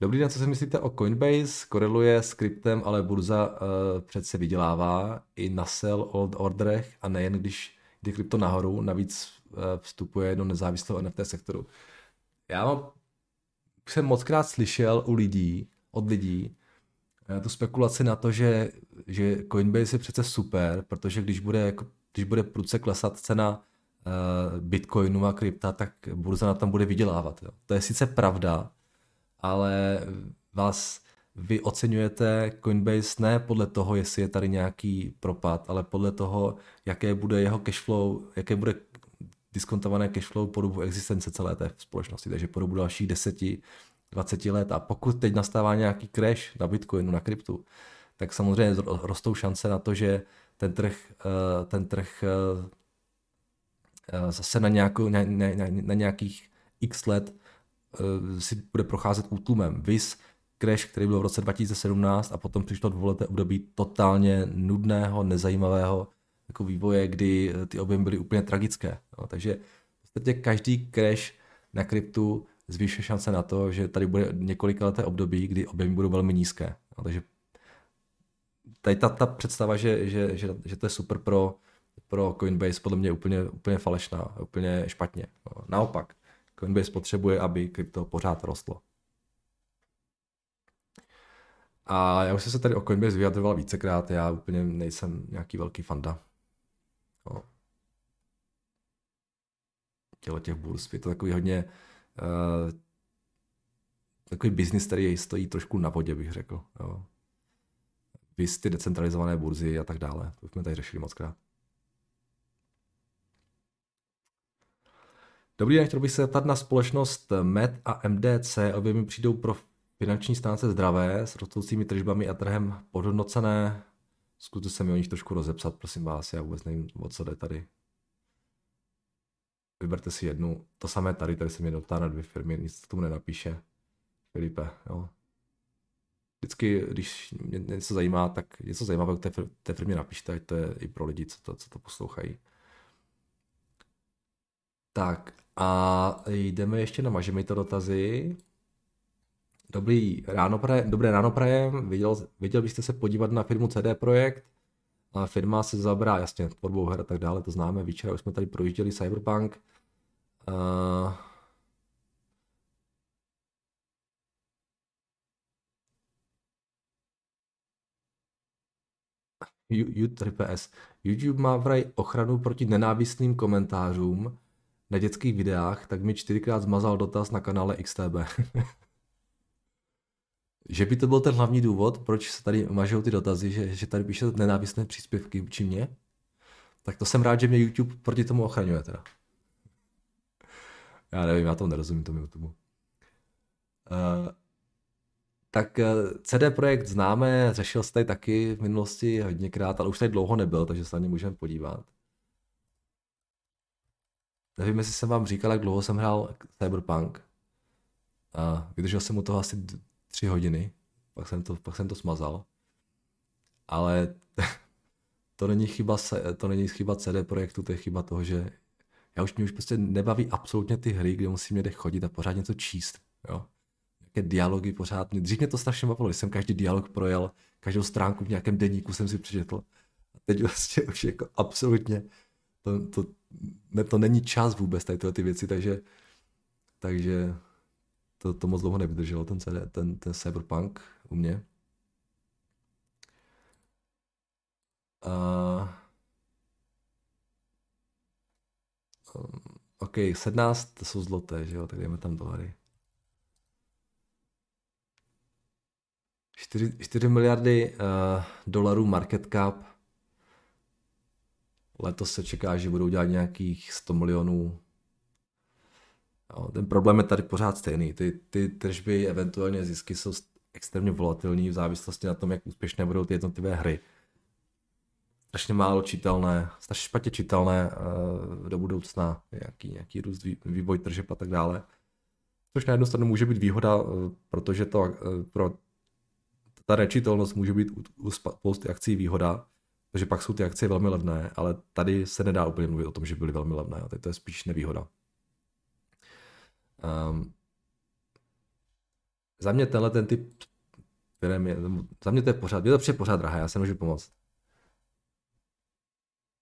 Dobrý den, co si myslíte o Coinbase? Koreluje s kryptem, ale burza uh, přece vydělává i na sell orderech a nejen když jde krypto nahoru, navíc uh, vstupuje do nezávislého NFT sektoru. Já mám jsem mockrát slyšel u lidí, od lidí, eh, tu spekulaci na to, že, že Coinbase je přece super, protože když bude, jako, když bude prudce klesat cena uh, Bitcoinu a krypta, tak burza na tom bude vydělávat. Jo. To je sice pravda, ale vás vy oceňujete Coinbase ne podle toho, jestli je tady nějaký propad, ale podle toho, jaké bude jeho cashflow, jaké bude diskontované cashflow po dobu existence celé té společnosti, takže po dobu dalších 10, 20 let. A pokud teď nastává nějaký crash na Bitcoinu, na kryptu, tak samozřejmě rostou šance na to, že ten trh, eh, ten trh eh, eh, zase na, nějakou, na, na, na nějakých x let si bude procházet útlumem. Vys crash, který byl v roce 2017 a potom přišlo dvouleté období totálně nudného, nezajímavého jako vývoje, kdy ty objemy byly úplně tragické. No, takže v podstatě každý crash na kryptu zvýšuje šance na to, že tady bude několika leté období, kdy objemy budou velmi nízké. No, takže tady ta, ta představa, že, že, že, že to je super pro, pro Coinbase, podle mě je úplně, úplně falešná, úplně špatně. No, naopak, Coinbase potřebuje, aby krypto pořád rostlo. A já už jsem se tady o Coinbase vyjadřoval vícekrát, já úplně nejsem nějaký velký fanda. No. Těle těch burs. Je to takový hodně uh, takový biznis, který stojí trošku na vodě, bych řekl. Jo. Vys ty decentralizované burzy a tak dále. To jsme tady řešili moc krát. Dobrý den, chtěl bych se zeptat na společnost MED a MDC. Obě mi přijdou pro finanční stránce zdravé, s rostoucími tržbami a trhem podhodnocené. Zkuste se mi o nich trošku rozepsat, prosím vás, já vůbec nevím, o co jde tady. Vyberte si jednu, to samé tady, tady se mi dotá na dvě firmy, nic tomu nenapíše. Filipe, jo. Vždycky, když mě něco zajímá, tak něco zajímavého té, té firmě napište, ať to je i pro lidi, co to, co to poslouchají. Tak a jdeme ještě na mažemi to dotazy. Dobrý ráno, prajem, dobré ráno prajem. Viděl, viděl byste se podívat na firmu CD Projekt? A firma se zabrá, jasně, tvorbou her a tak dále, to známe. Včera už jsme tady projížděli Cyberpunk. Uh, YouTube má vraj ochranu proti nenávistným komentářům na dětských videách, tak mi čtyřikrát zmazal dotaz na kanále XTB. že by to byl ten hlavní důvod, proč se tady mažou ty dotazy, že, že tady píše nenávistné příspěvky vůči mě, tak to jsem rád, že mě YouTube proti tomu ochraňuje teda. Já nevím, já to nerozumím tomu YouTube. Uh, tak eh, CD Projekt známe, řešil jste tady taky v minulosti hodněkrát, ale už tady dlouho nebyl, takže se na ně můžeme podívat. Nevím, jestli jsem vám říkal, jak dlouho jsem hrál Cyberpunk. A vydržel jsem u toho asi tři hodiny, pak jsem to, pak jsem to smazal. Ale to není chyba, to není chyba CD Projektu, to je chyba toho, že já už mě už prostě nebaví absolutně ty hry, kde musím někde chodit a pořád něco číst. Jo? Nějaké dialogy pořád. Dřív mě to strašně bavilo, jsem každý dialog projel, každou stránku v nějakém denníku jsem si přečetl. A teď vlastně už jako absolutně to, to, ne, to není čas vůbec tady tyhle ty věci, takže, takže to, to moc dlouho nevydrželo, ten, CD, ten, ten Cyberpunk u mě. Uh, OK, 17 to jsou zloté, že jo, tak jdeme tam dolary. 4, 4 miliardy uh, dolarů market cap. Letos se čeká, že budou dělat nějakých 100 milionů Ten problém je tady pořád stejný. Ty, ty tržby, eventuálně zisky jsou extrémně volatilní v závislosti na tom, jak úspěšné budou ty jednotlivé hry. Strašně málo čitelné, strašně špatně čitelné uh, do budoucna, nějaký, nějaký růst, vývoj tržeb a tak dále. Což na jednu stranu může být výhoda, uh, protože to uh, pro ta nečitelnost může být u, u spousty akcí výhoda, protože pak jsou ty akcie velmi levné, ale tady se nedá úplně mluvit o tom, že byly velmi levné. A tady to je spíš nevýhoda. Um, za mě tenhle ten typ firm je, za mě to je pořád, je to pořád drahé, já se můžu pomoct.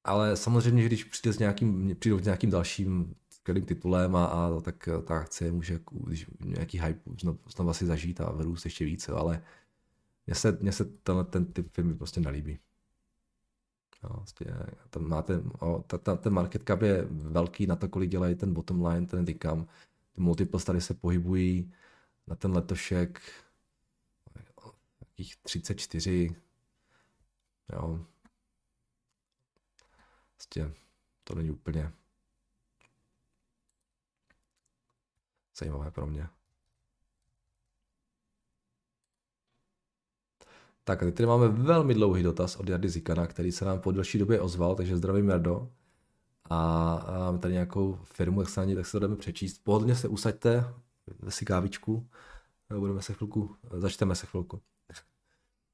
Ale samozřejmě, že když přijde s nějakým, přijdu s nějakým dalším skvělým titulem a, a tak ta akce může když nějaký hype znovu, znovu si zažít a vyrůst ještě více, ale mně se, mně se tenhle ten typ firmy prostě nelíbí. No, vlastně, tam máte, o, ta, ta, ten market cap je velký na to, kolik dělají ten bottom line, ten income ty multiples tady se pohybují na ten letošek nějakých 34, jo. Vlastně to není úplně Zajímavé pro mě. Tak a teď tady máme velmi dlouhý dotaz od Jardy Zikana, který se nám po delší době ozval, takže zdravím Jardo. A, máme tady nějakou firmu, jak se, ani, tak se to jdeme přečíst. Pohodlně se usaďte, si kávičku, budeme se chvilku, začteme se chvilku.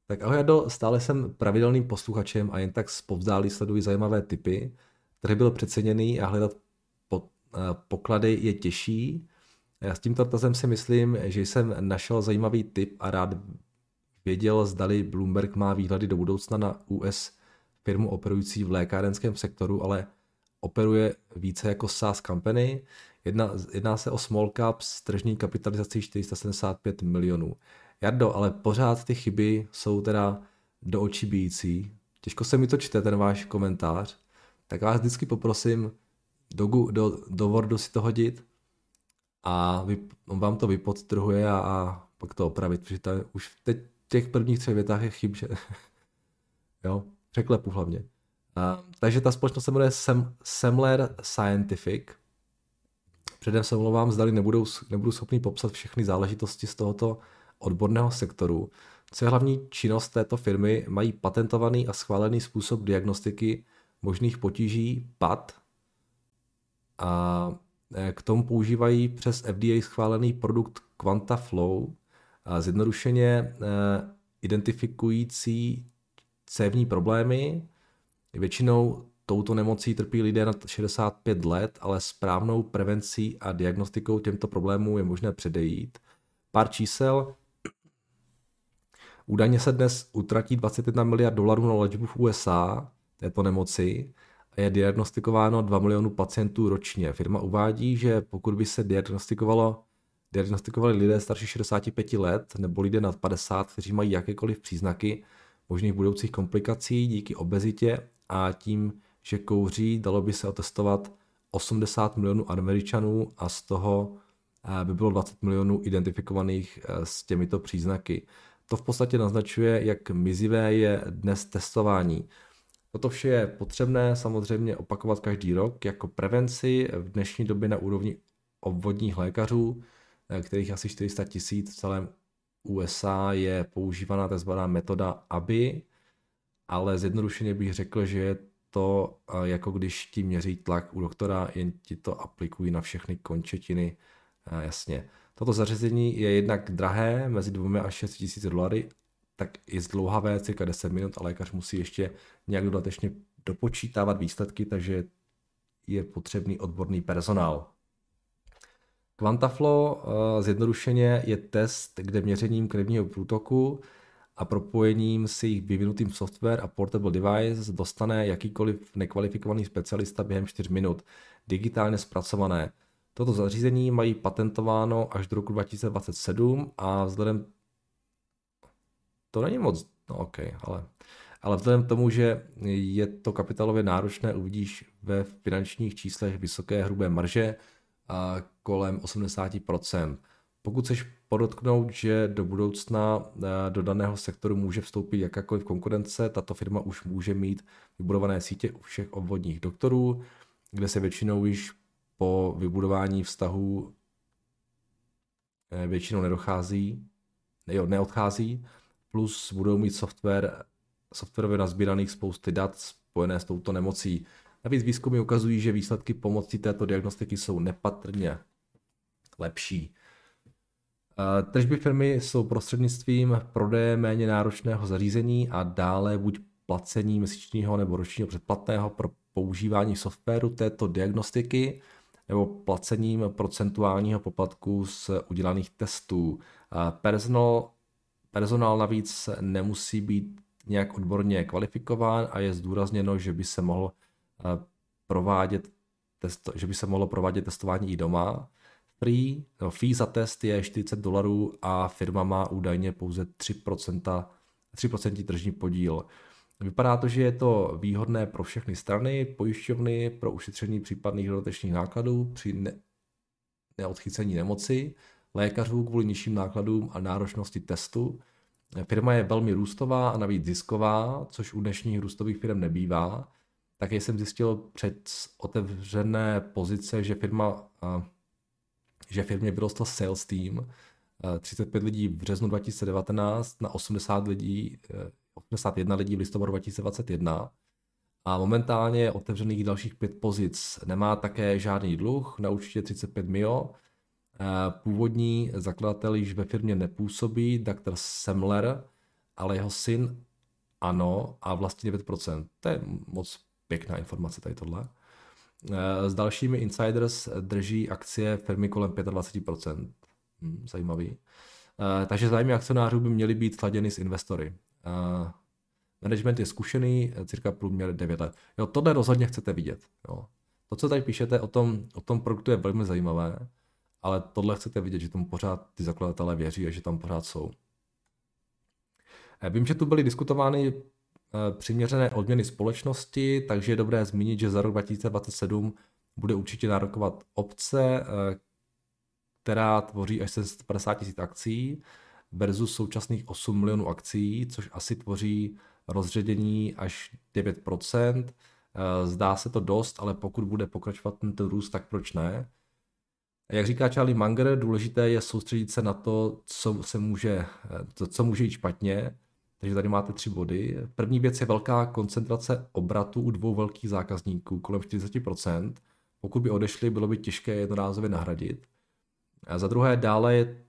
Tak ahoj Jardo, stále jsem pravidelným posluchačem a jen tak zpovzdálí sleduji zajímavé typy. Trh byl přeceněný a hledat poklady je těžší. Já s tímto dotazem si myslím, že jsem našel zajímavý tip a rád věděl, zdali Bloomberg má výhledy do budoucna na US firmu operující v lékárenském sektoru, ale operuje více jako SaaS company. Jedna, jedná se o small cap s tržní kapitalizací 475 milionů. Jardo, ale pořád ty chyby jsou teda do očí bíjící. Těžko se mi to čte, ten váš komentář. Tak vás vždycky poprosím do, do, do Wordu si to hodit a vy, on vám to vypodtrhuje a, a pak to opravit, protože to už teď v těch prvních třech větách je chyb, že jo, překlepu hlavně. A, takže ta společnost se jmenuje Sem, Semler Scientific. Předem se omlouvám, zdali nebudou, nebudu schopný popsat všechny záležitosti z tohoto odborného sektoru. Co je hlavní činnost této firmy, mají patentovaný a schválený způsob diagnostiky možných potíží PAD a e, k tomu používají přes FDA schválený produkt QuantaFlow, zjednodušeně e, identifikující cévní problémy. Většinou touto nemocí trpí lidé nad 65 let, ale správnou prevencí a diagnostikou těmto problémů je možné předejít. Pár čísel. Údajně se dnes utratí 21 miliard dolarů na léčbu v USA této nemoci a je diagnostikováno 2 milionů pacientů ročně. Firma uvádí, že pokud by se diagnostikovalo diagnostikovali lidé starší 65 let nebo lidé nad 50, kteří mají jakékoliv příznaky možných budoucích komplikací díky obezitě a tím, že kouří, dalo by se otestovat 80 milionů Američanů a z toho eh, by bylo 20 milionů identifikovaných eh, s těmito příznaky. To v podstatě naznačuje, jak mizivé je dnes testování. Toto vše je potřebné samozřejmě opakovat každý rok jako prevenci v dnešní době na úrovni obvodních lékařů, eh, kterých asi 400 tisíc v celém USA je používaná tzv. metoda ABI, ale zjednodušeně bych řekl, že je to eh, jako když ti měří tlak u doktora, jen ti to aplikují na všechny končetiny, eh, jasně. Toto zařízení je jednak drahé, mezi 2 až 6 tisíc dolary, tak je zdlouhavé, cirka 10 minut a lékař musí ještě nějak dodatečně dopočítávat výsledky, takže je potřebný odborný personál. Quantaflow uh, zjednodušeně je test, kde měřením krevního průtoku a propojením s jejich vyvinutým software a portable device dostane jakýkoliv nekvalifikovaný specialista během 4 minut, digitálně zpracované. Toto zařízení mají patentováno až do roku 2027 a vzhledem to není moc, no ok, ale, ale vzhledem k tomu, že je to kapitálově náročné, uvidíš ve finančních číslech vysoké hrubé marže a kolem 80%. Pokud chceš podotknout, že do budoucna eh, do daného sektoru může vstoupit jakákoliv konkurence, tato firma už může mít vybudované sítě u všech obvodních doktorů, kde se většinou již po vybudování vztahu eh, většinou nedochází, ne, neodchází, plus budou mít software, softwarově nazbíraných spousty dat spojené s touto nemocí. Navíc výzkumy ukazují, že výsledky pomocí této diagnostiky jsou nepatrně lepší. Tržby firmy jsou prostřednictvím prodeje méně náročného zařízení a dále buď placení měsíčního nebo ročního předplatného pro používání softwaru této diagnostiky nebo placením procentuálního poplatku z udělaných testů. Personal Personál navíc nemusí být nějak odborně kvalifikován a je zdůrazněno, že by se mohl eh, provádět že by se mohlo provádět testování i doma. Free, no, fee za test je 40 dolarů a firma má údajně pouze 3%, 3% tržní podíl. Vypadá to, že je to výhodné pro všechny strany, pojišťovny pro ušetření případných dodatečných nákladů při ne- neodchycení nemoci, lékařů kvůli nižším nákladům a náročnosti testu. Firma je velmi růstová a navíc zisková, což u dnešních růstových firm nebývá. Také jsem zjistil před otevřené pozice, že firma že firmě vyrostl sales team, 35 lidí v březnu 2019 na 80 lidí, 81 lidí v listopadu 2021 a momentálně je otevřených dalších pět pozic. Nemá také žádný dluh, na určitě 35 mio. Původní zakladatel již ve firmě nepůsobí, Dr. Semler, ale jeho syn ano a vlastně 9%. To je moc pěkná informace tady tohle. S dalšími insiders drží akcie firmy kolem 25%. Hm, zajímavý. Takže zájmy akcionářů by měly být sladěny s investory. Management je zkušený, cirka průměr 9 let. Jo, tohle rozhodně chcete vidět. Jo. To, co tady píšete o tom, o tom produktu je velmi zajímavé, ale tohle chcete vidět, že tomu pořád ty zakladatelé věří a že tam pořád jsou. Eh, vím, že tu byly diskutovány eh, přiměřené odměny společnosti, takže je dobré zmínit, že za rok 2027 bude určitě nárokovat obce, eh, která tvoří až 750 tisíc akcí versus současných 8 milionů akcí, což asi tvoří rozředění až 9%. Zdá se to dost, ale pokud bude pokračovat tento růst, tak proč ne? Jak říká Charlie Munger, důležité je soustředit se na to, co se může, to, co může jít špatně. Takže tady máte tři body. První věc je velká koncentrace obratu u dvou velkých zákazníků, kolem 40%. Pokud by odešli, bylo by těžké jednorázově nahradit. A za druhé, dále je,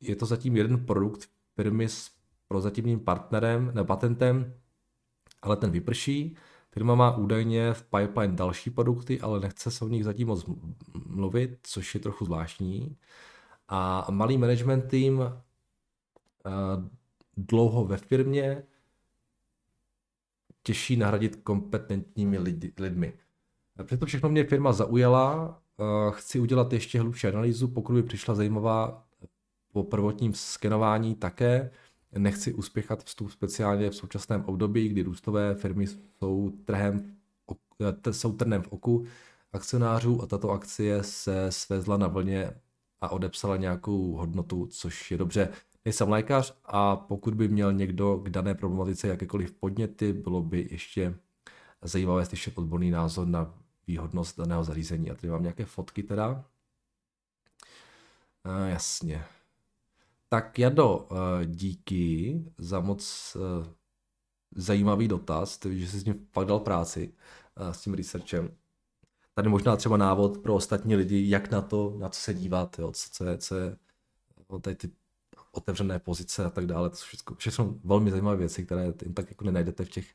je to zatím jeden produkt firmy s prozatímním partnerem, ne patentem, ale ten vyprší. Firma má údajně v pipeline další produkty, ale nechce se o nich zatím moc mluvit, což je trochu zvláštní. A malý management tým dlouho ve firmě těžší nahradit kompetentními lidi, lidmi. Přesto všechno mě firma zaujala, chci udělat ještě hlubší analýzu, pokud by přišla zajímavá po prvotním skenování také, nechci uspěchat vstup speciálně v současném období, kdy růstové firmy jsou, trhem, jsou trnem v oku akcionářů a tato akcie se svezla na vlně a odepsala nějakou hodnotu, což je dobře. Nejsem lékař a pokud by měl někdo k dané problematice jakékoliv podněty, bylo by ještě zajímavé slyšet odborný názor na výhodnost daného zařízení. A tady mám nějaké fotky teda. A, jasně. Tak Jado, eh, díky za moc eh, zajímavý dotaz, že jsi s ním fakt dal práci eh, s tím researchem. Tady možná třeba návod pro ostatní lidi, jak na to, na co se dívat, jo, co, co je, co je tady ty otevřené pozice a tak dále. To jsou všechno, všechno velmi zajímavé věci, které jen tak jako nenajdete v těch,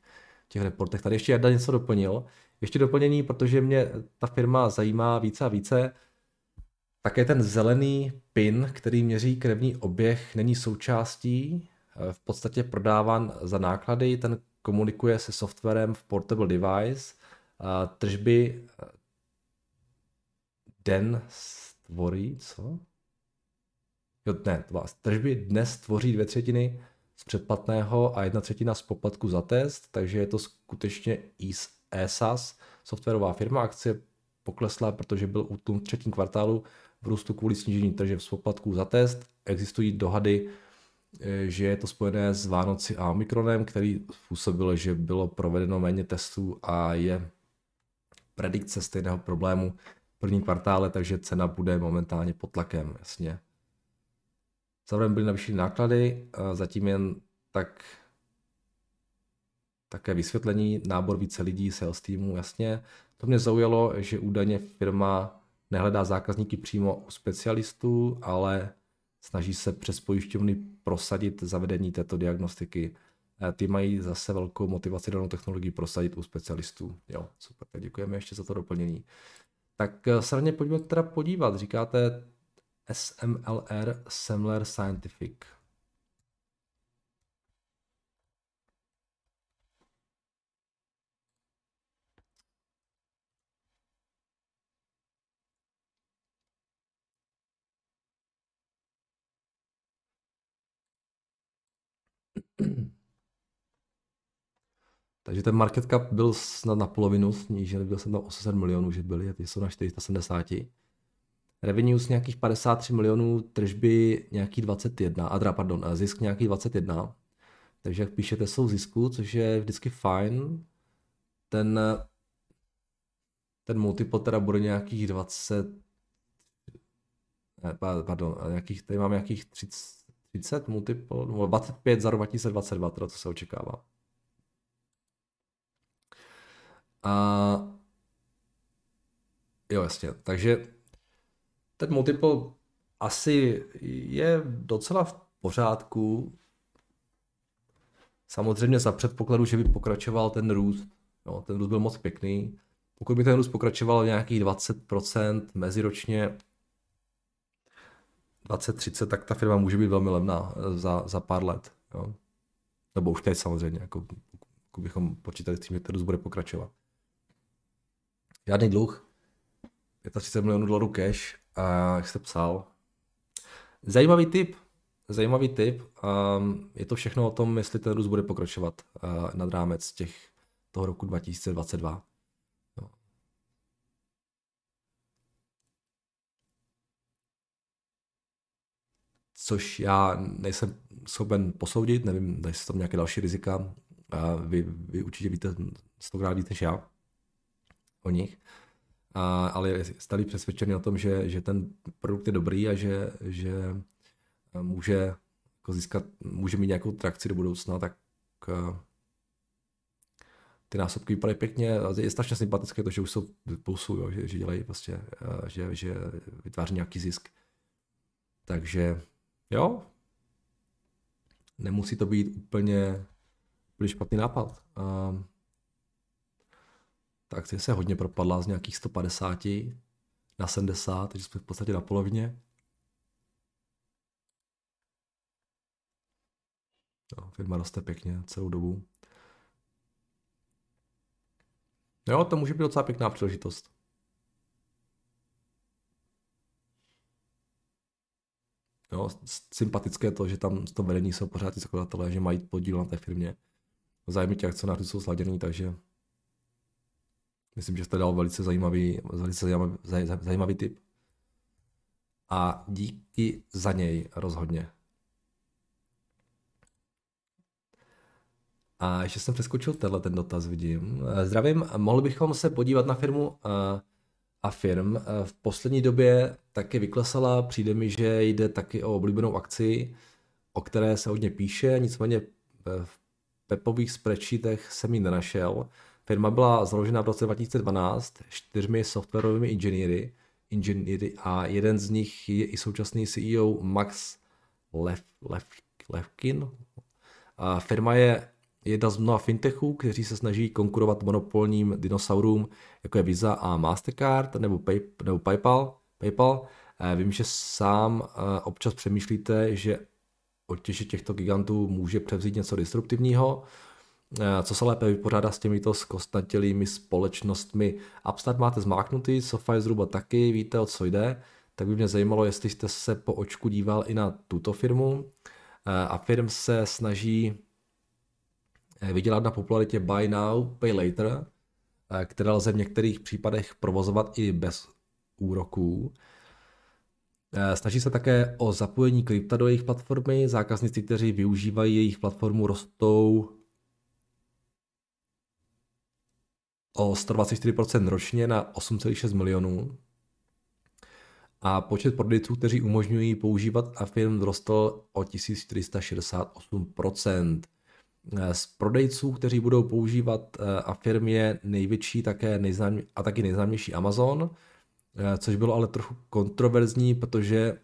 těch reportech. Tady ještě jedna něco doplnil. Ještě doplnění, protože mě ta firma zajímá více a více. Také ten zelený pin, který měří krevní oběh, není součástí, v podstatě prodáván za náklady, ten komunikuje se softwarem v Portable Device. Tržby den stvoří, co? Jo, ne, tržby dnes tvoří dvě třetiny z předplatného a jedna třetina z poplatku za test, takže je to skutečně ESAS, softwarová firma. Akcie poklesla, protože byl u tom třetím kvartálu v růstu kvůli snížení tržeb z poplatků za test. Existují dohady, eh, že je to spojené s Vánoci a Omikronem, který způsobil, že bylo provedeno méně testů a je predikce stejného problému v prvním kvartále, takže cena bude momentálně pod tlakem, jasně. Zároveň byly navýšeny náklady, zatím jen tak také vysvětlení, nábor více lidí, sales týmu, jasně. To mě zaujalo, že údajně firma nehledá zákazníky přímo u specialistů, ale snaží se přes pojišťovny prosadit zavedení této diagnostiky. Ty mají zase velkou motivaci danou technologii prosadit u specialistů. Jo, super, tak děkujeme ještě za to doplnění. Tak eh, se na ně pojďme teda podívat. Říkáte SMLR Semler Scientific. Takže ten market cap byl snad na polovinu snížen, byl jsem tam 800 milionů, že byli, a ty jsou na 470. Revenues nějakých 53 milionů, tržby nějaký 21, a teda, pardon, zisk nějaký 21. Takže jak píšete, jsou zisku, což je vždycky fajn. Ten, ten multiple teda bude nějakých 20, pardon, nějakých, tady mám nějakých 30, 30 multiple, nebo 25 za rok 2022, teda co se očekává. A jo, jasně, takže ten multiple asi je docela v pořádku. Samozřejmě za předpokladu, že by pokračoval ten růst. Jo, ten růst byl moc pěkný. Pokud by ten růst pokračoval nějakých 20% meziročně, 20-30, tak ta firma může být velmi levná za, za pár let. Jo. Nebo už teď samozřejmě, jako, pokud bychom počítali s tím, že ten růst bude pokračovat. Žádný dluh, 35 milionů dolarů cash, jak jste psal. Zajímavý tip, zajímavý tip. Um, je to všechno o tom, jestli ten růst bude pokračovat uh, nad rámec těch toho roku 2022. No. Což já nejsem schopen posoudit, nevím, jestli tam nějaké další rizika. Uh, vy, vy určitě víte stokrát víc než já o nich. A, ale je stále přesvědčený o tom, že, že ten produkt je dobrý a že, že může jako získat, může mít nějakou trakci do budoucna, tak ty násobky vypadají pěkně. Je strašně sympatické to, že už jsou pulsu, jo, že, že dělají prostě, že, že vytváří nějaký zisk. Takže jo, nemusí to být úplně, úplně špatný nápad. Um, ta akcie se hodně propadla z nějakých 150 na 70, takže jsme v podstatě na polovině. No, firma roste pěkně celou dobu. Jo, to může být docela pěkná příležitost. Jo, sympatické to, že tam to vedení jsou pořád ty zakladatelé, že mají podíl na té firmě. Zájmy těch akcionářů jsou sladěný, takže Myslím, že jste dal velice zajímavý, velice zajímavý, zajímavý tip. A díky za něj rozhodně. A ještě jsem přeskočil tenhle ten dotaz, vidím. Zdravím, mohli bychom se podívat na firmu eh, a firm. V poslední době taky vyklesala, přijde mi, že jde taky o oblíbenou akci, o které se hodně píše, nicméně eh, v Pepových spreadsheetech jsem ji nenašel. Firma byla založena v roce 2012 čtyřmi softwarovými inženýry, inženýry a jeden z nich je i současný CEO Max Lev, Lev, Levkin. A firma je jedna z mnoha fintechů, kteří se snaží konkurovat monopolním dinosaurům, jako je Visa a Mastercard nebo, Pay, nebo PayPal. PayPal. Vím, že sám občas přemýšlíte, že odtěže těchto gigantů může převzít něco disruptivního, co se lépe vypořádá s těmito zkostnatělými společnostmi. Upstart máte zmáknutý, SoFi zhruba taky, víte o co jde, tak by mě zajímalo, jestli jste se po očku díval i na tuto firmu. Eh, a firm se snaží eh, vydělat na popularitě Buy Now, Pay Later, které lze v některých případech provozovat i bez úroků. Snaží se také o zapojení krypta do jejich platformy. Zákazníci, kteří využívají jejich platformu, rostou o 124% ročně na 8,6 milionů. A počet prodejců, kteří umožňují používat Affirm, vzrostl o 1468%. Z prodejců, kteří budou používat eh, Affirm je největší také nejznám, a taky nejznámější Amazon, eh, což bylo ale trochu kontroverzní, protože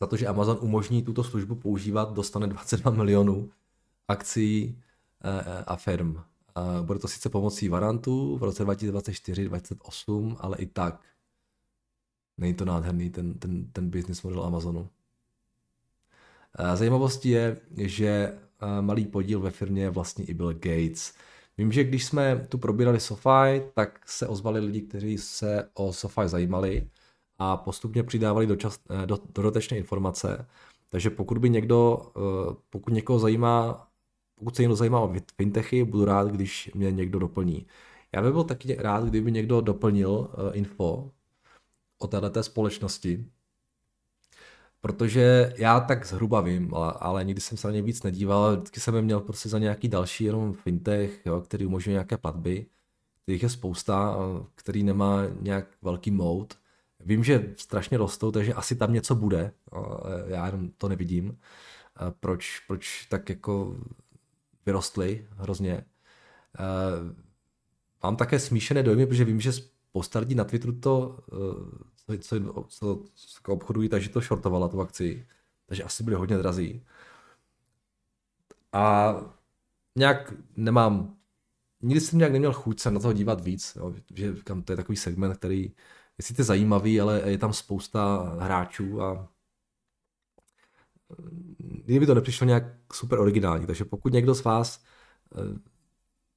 za to, že Amazon umožní tuto službu používat, dostane 22 milionů akcí eh, Affirm. Bude to sice pomocí varantů v roce 2024-2028, ale i tak není to nádherný ten, ten, ten business model Amazonu. Zajímavostí je, že malý podíl ve firmě je vlastně i Bill Gates. Vím, že když jsme tu probírali SoFi, tak se ozvali lidi, kteří se o SoFi zajímali a postupně přidávali dočas, do, dodatečné informace. Takže pokud by někdo, pokud někoho zajímá pokud se někdo zajímá o fintechy, budu rád, když mě někdo doplní. Já bych byl taky rád, kdyby někdo doplnil uh, info o této společnosti, protože já tak zhruba vím, ale, ale nikdy jsem se na ně víc nedíval, vždycky jsem je měl prostě za nějaký další jenom fintech, jo, který umožňuje nějaké platby, kterých je spousta, který nemá nějak velký mout. Vím, že strašně rostou, takže asi tam něco bude. Já jenom to nevidím. Proč, proč tak jako vyrostly hrozně. Mám také smíšené dojmy, protože vím, že spousta lidí na Twitteru to, co, co, co, co obchodují, takže to shortovala tu akci. Takže asi bude hodně drazí. A nějak nemám, nikdy jsem nějak neměl chuť se na toho dívat víc, jo, že to je takový segment, který je sice zajímavý, ale je tam spousta hráčů a nikdy by to nepřišlo nějak super originální, takže pokud někdo z vás eh,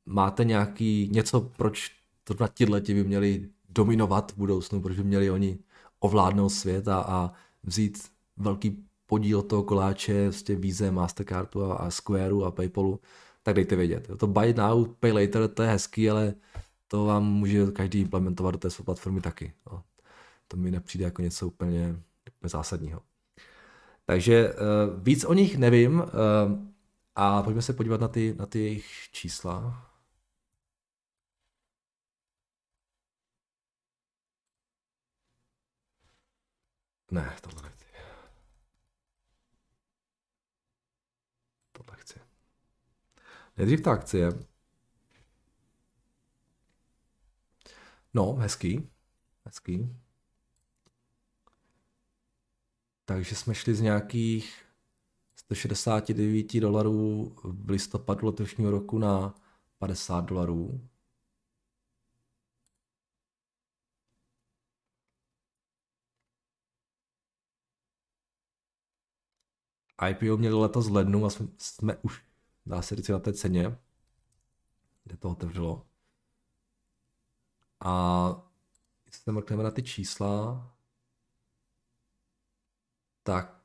máte nějaký něco, proč na leti by měli dominovat v budoucnu, proč by měli oni ovládnout svět a, a vzít velký podíl toho koláče, vlastně Visa, Mastercardu a, a Squareu a Paypalu, tak dejte vědět. To buy now, pay later, to je hezký, ale to vám může každý implementovat do té své platformy taky. No. To mi nepřijde jako něco úplně, úplně zásadního. Takže uh, víc o nich nevím uh, a pojďme se podívat na ty, na ty jejich čísla. Ne, tohle nechci. Tohle chci. Nejdřív ta akcie. No, hezký. Hezký. Takže jsme šli z nějakých 169 dolarů v listopadu letošního roku na 50 dolarů. IPO měli letos v lednu a jsme, jsme už, dá se říct, na té ceně, kde to otevřelo. A jestli se mrkneme na ty čísla, tak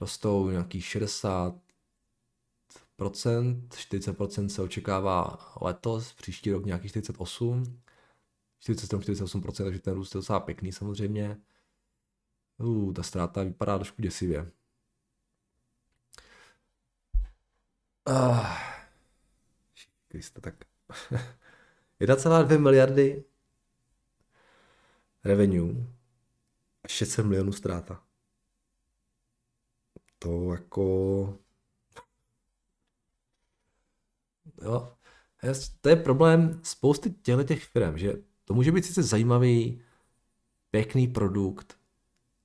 rostou nějakých 60% 40% se očekává letos, příští rok nějakých 48, 47-48%, takže ten růst je docela pěkný samozřejmě. Uh, ta ztráta vypadá trošku děsivě. Uh, Krista, tak 1,2 miliardy revenue 600 milionů ztráta. To jako... Jo, to je problém spousty těchto těch firm, že to může být sice zajímavý, pěkný produkt,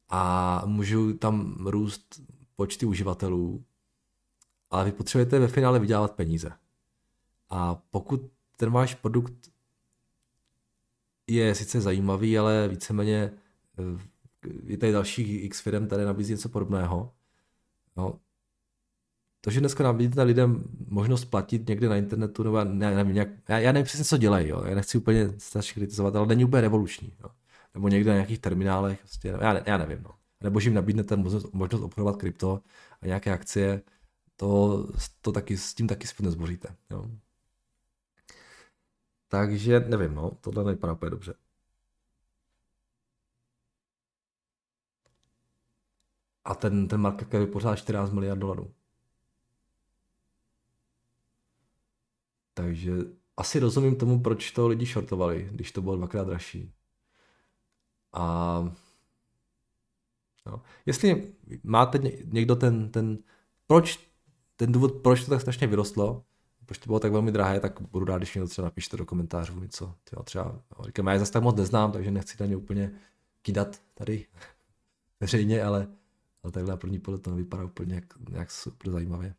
a můžou tam růst počty uživatelů, ale vy potřebujete ve finále vydělávat peníze. A pokud ten váš produkt je sice zajímavý, ale víceméně eh, je tady dalších x firm, tady nabízí něco podobného. No, to, že dneska nabídíte lidem možnost platit někde na internetu, nebo ne, nevím, nějak, já, já nevím přesně, co dělají, jo. já nechci úplně strašně kritizovat, ale není úplně revoluční. Jo nebo někde na nějakých terminálech, prostě, já, ne, já nevím. No. Nebo že jim nabídnete možnost, možnost obchodovat krypto a nějaké akcie, to, to taky, s tím taky spíš nezboříte. Jo. Takže nevím, no, tohle nevypadá úplně dobře. A ten, ten market cap je pořád 14 miliard dolarů. Takže asi rozumím tomu, proč to lidi shortovali, když to bylo dvakrát dražší. A no. jestli máte někdo ten, ten, proč, ten důvod, proč to tak strašně vyrostlo, proč to bylo tak velmi drahé, tak budu rád, když mě třeba napíšte do komentářů něco. Třeba, třeba no, říkám, já je zase tak moc neznám, takže nechci na ně úplně kýdat tady veřejně, ale, ale takhle na první pohled to nevypadá úplně jak, jak super zajímavě.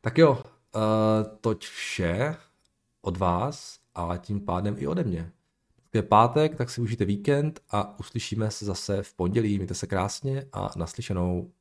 Tak jo, uh, toť vše od vás a tím pádem i ode mě je pátek, tak si užijte víkend a uslyšíme se zase v pondělí. Mějte se krásně a naslyšenou.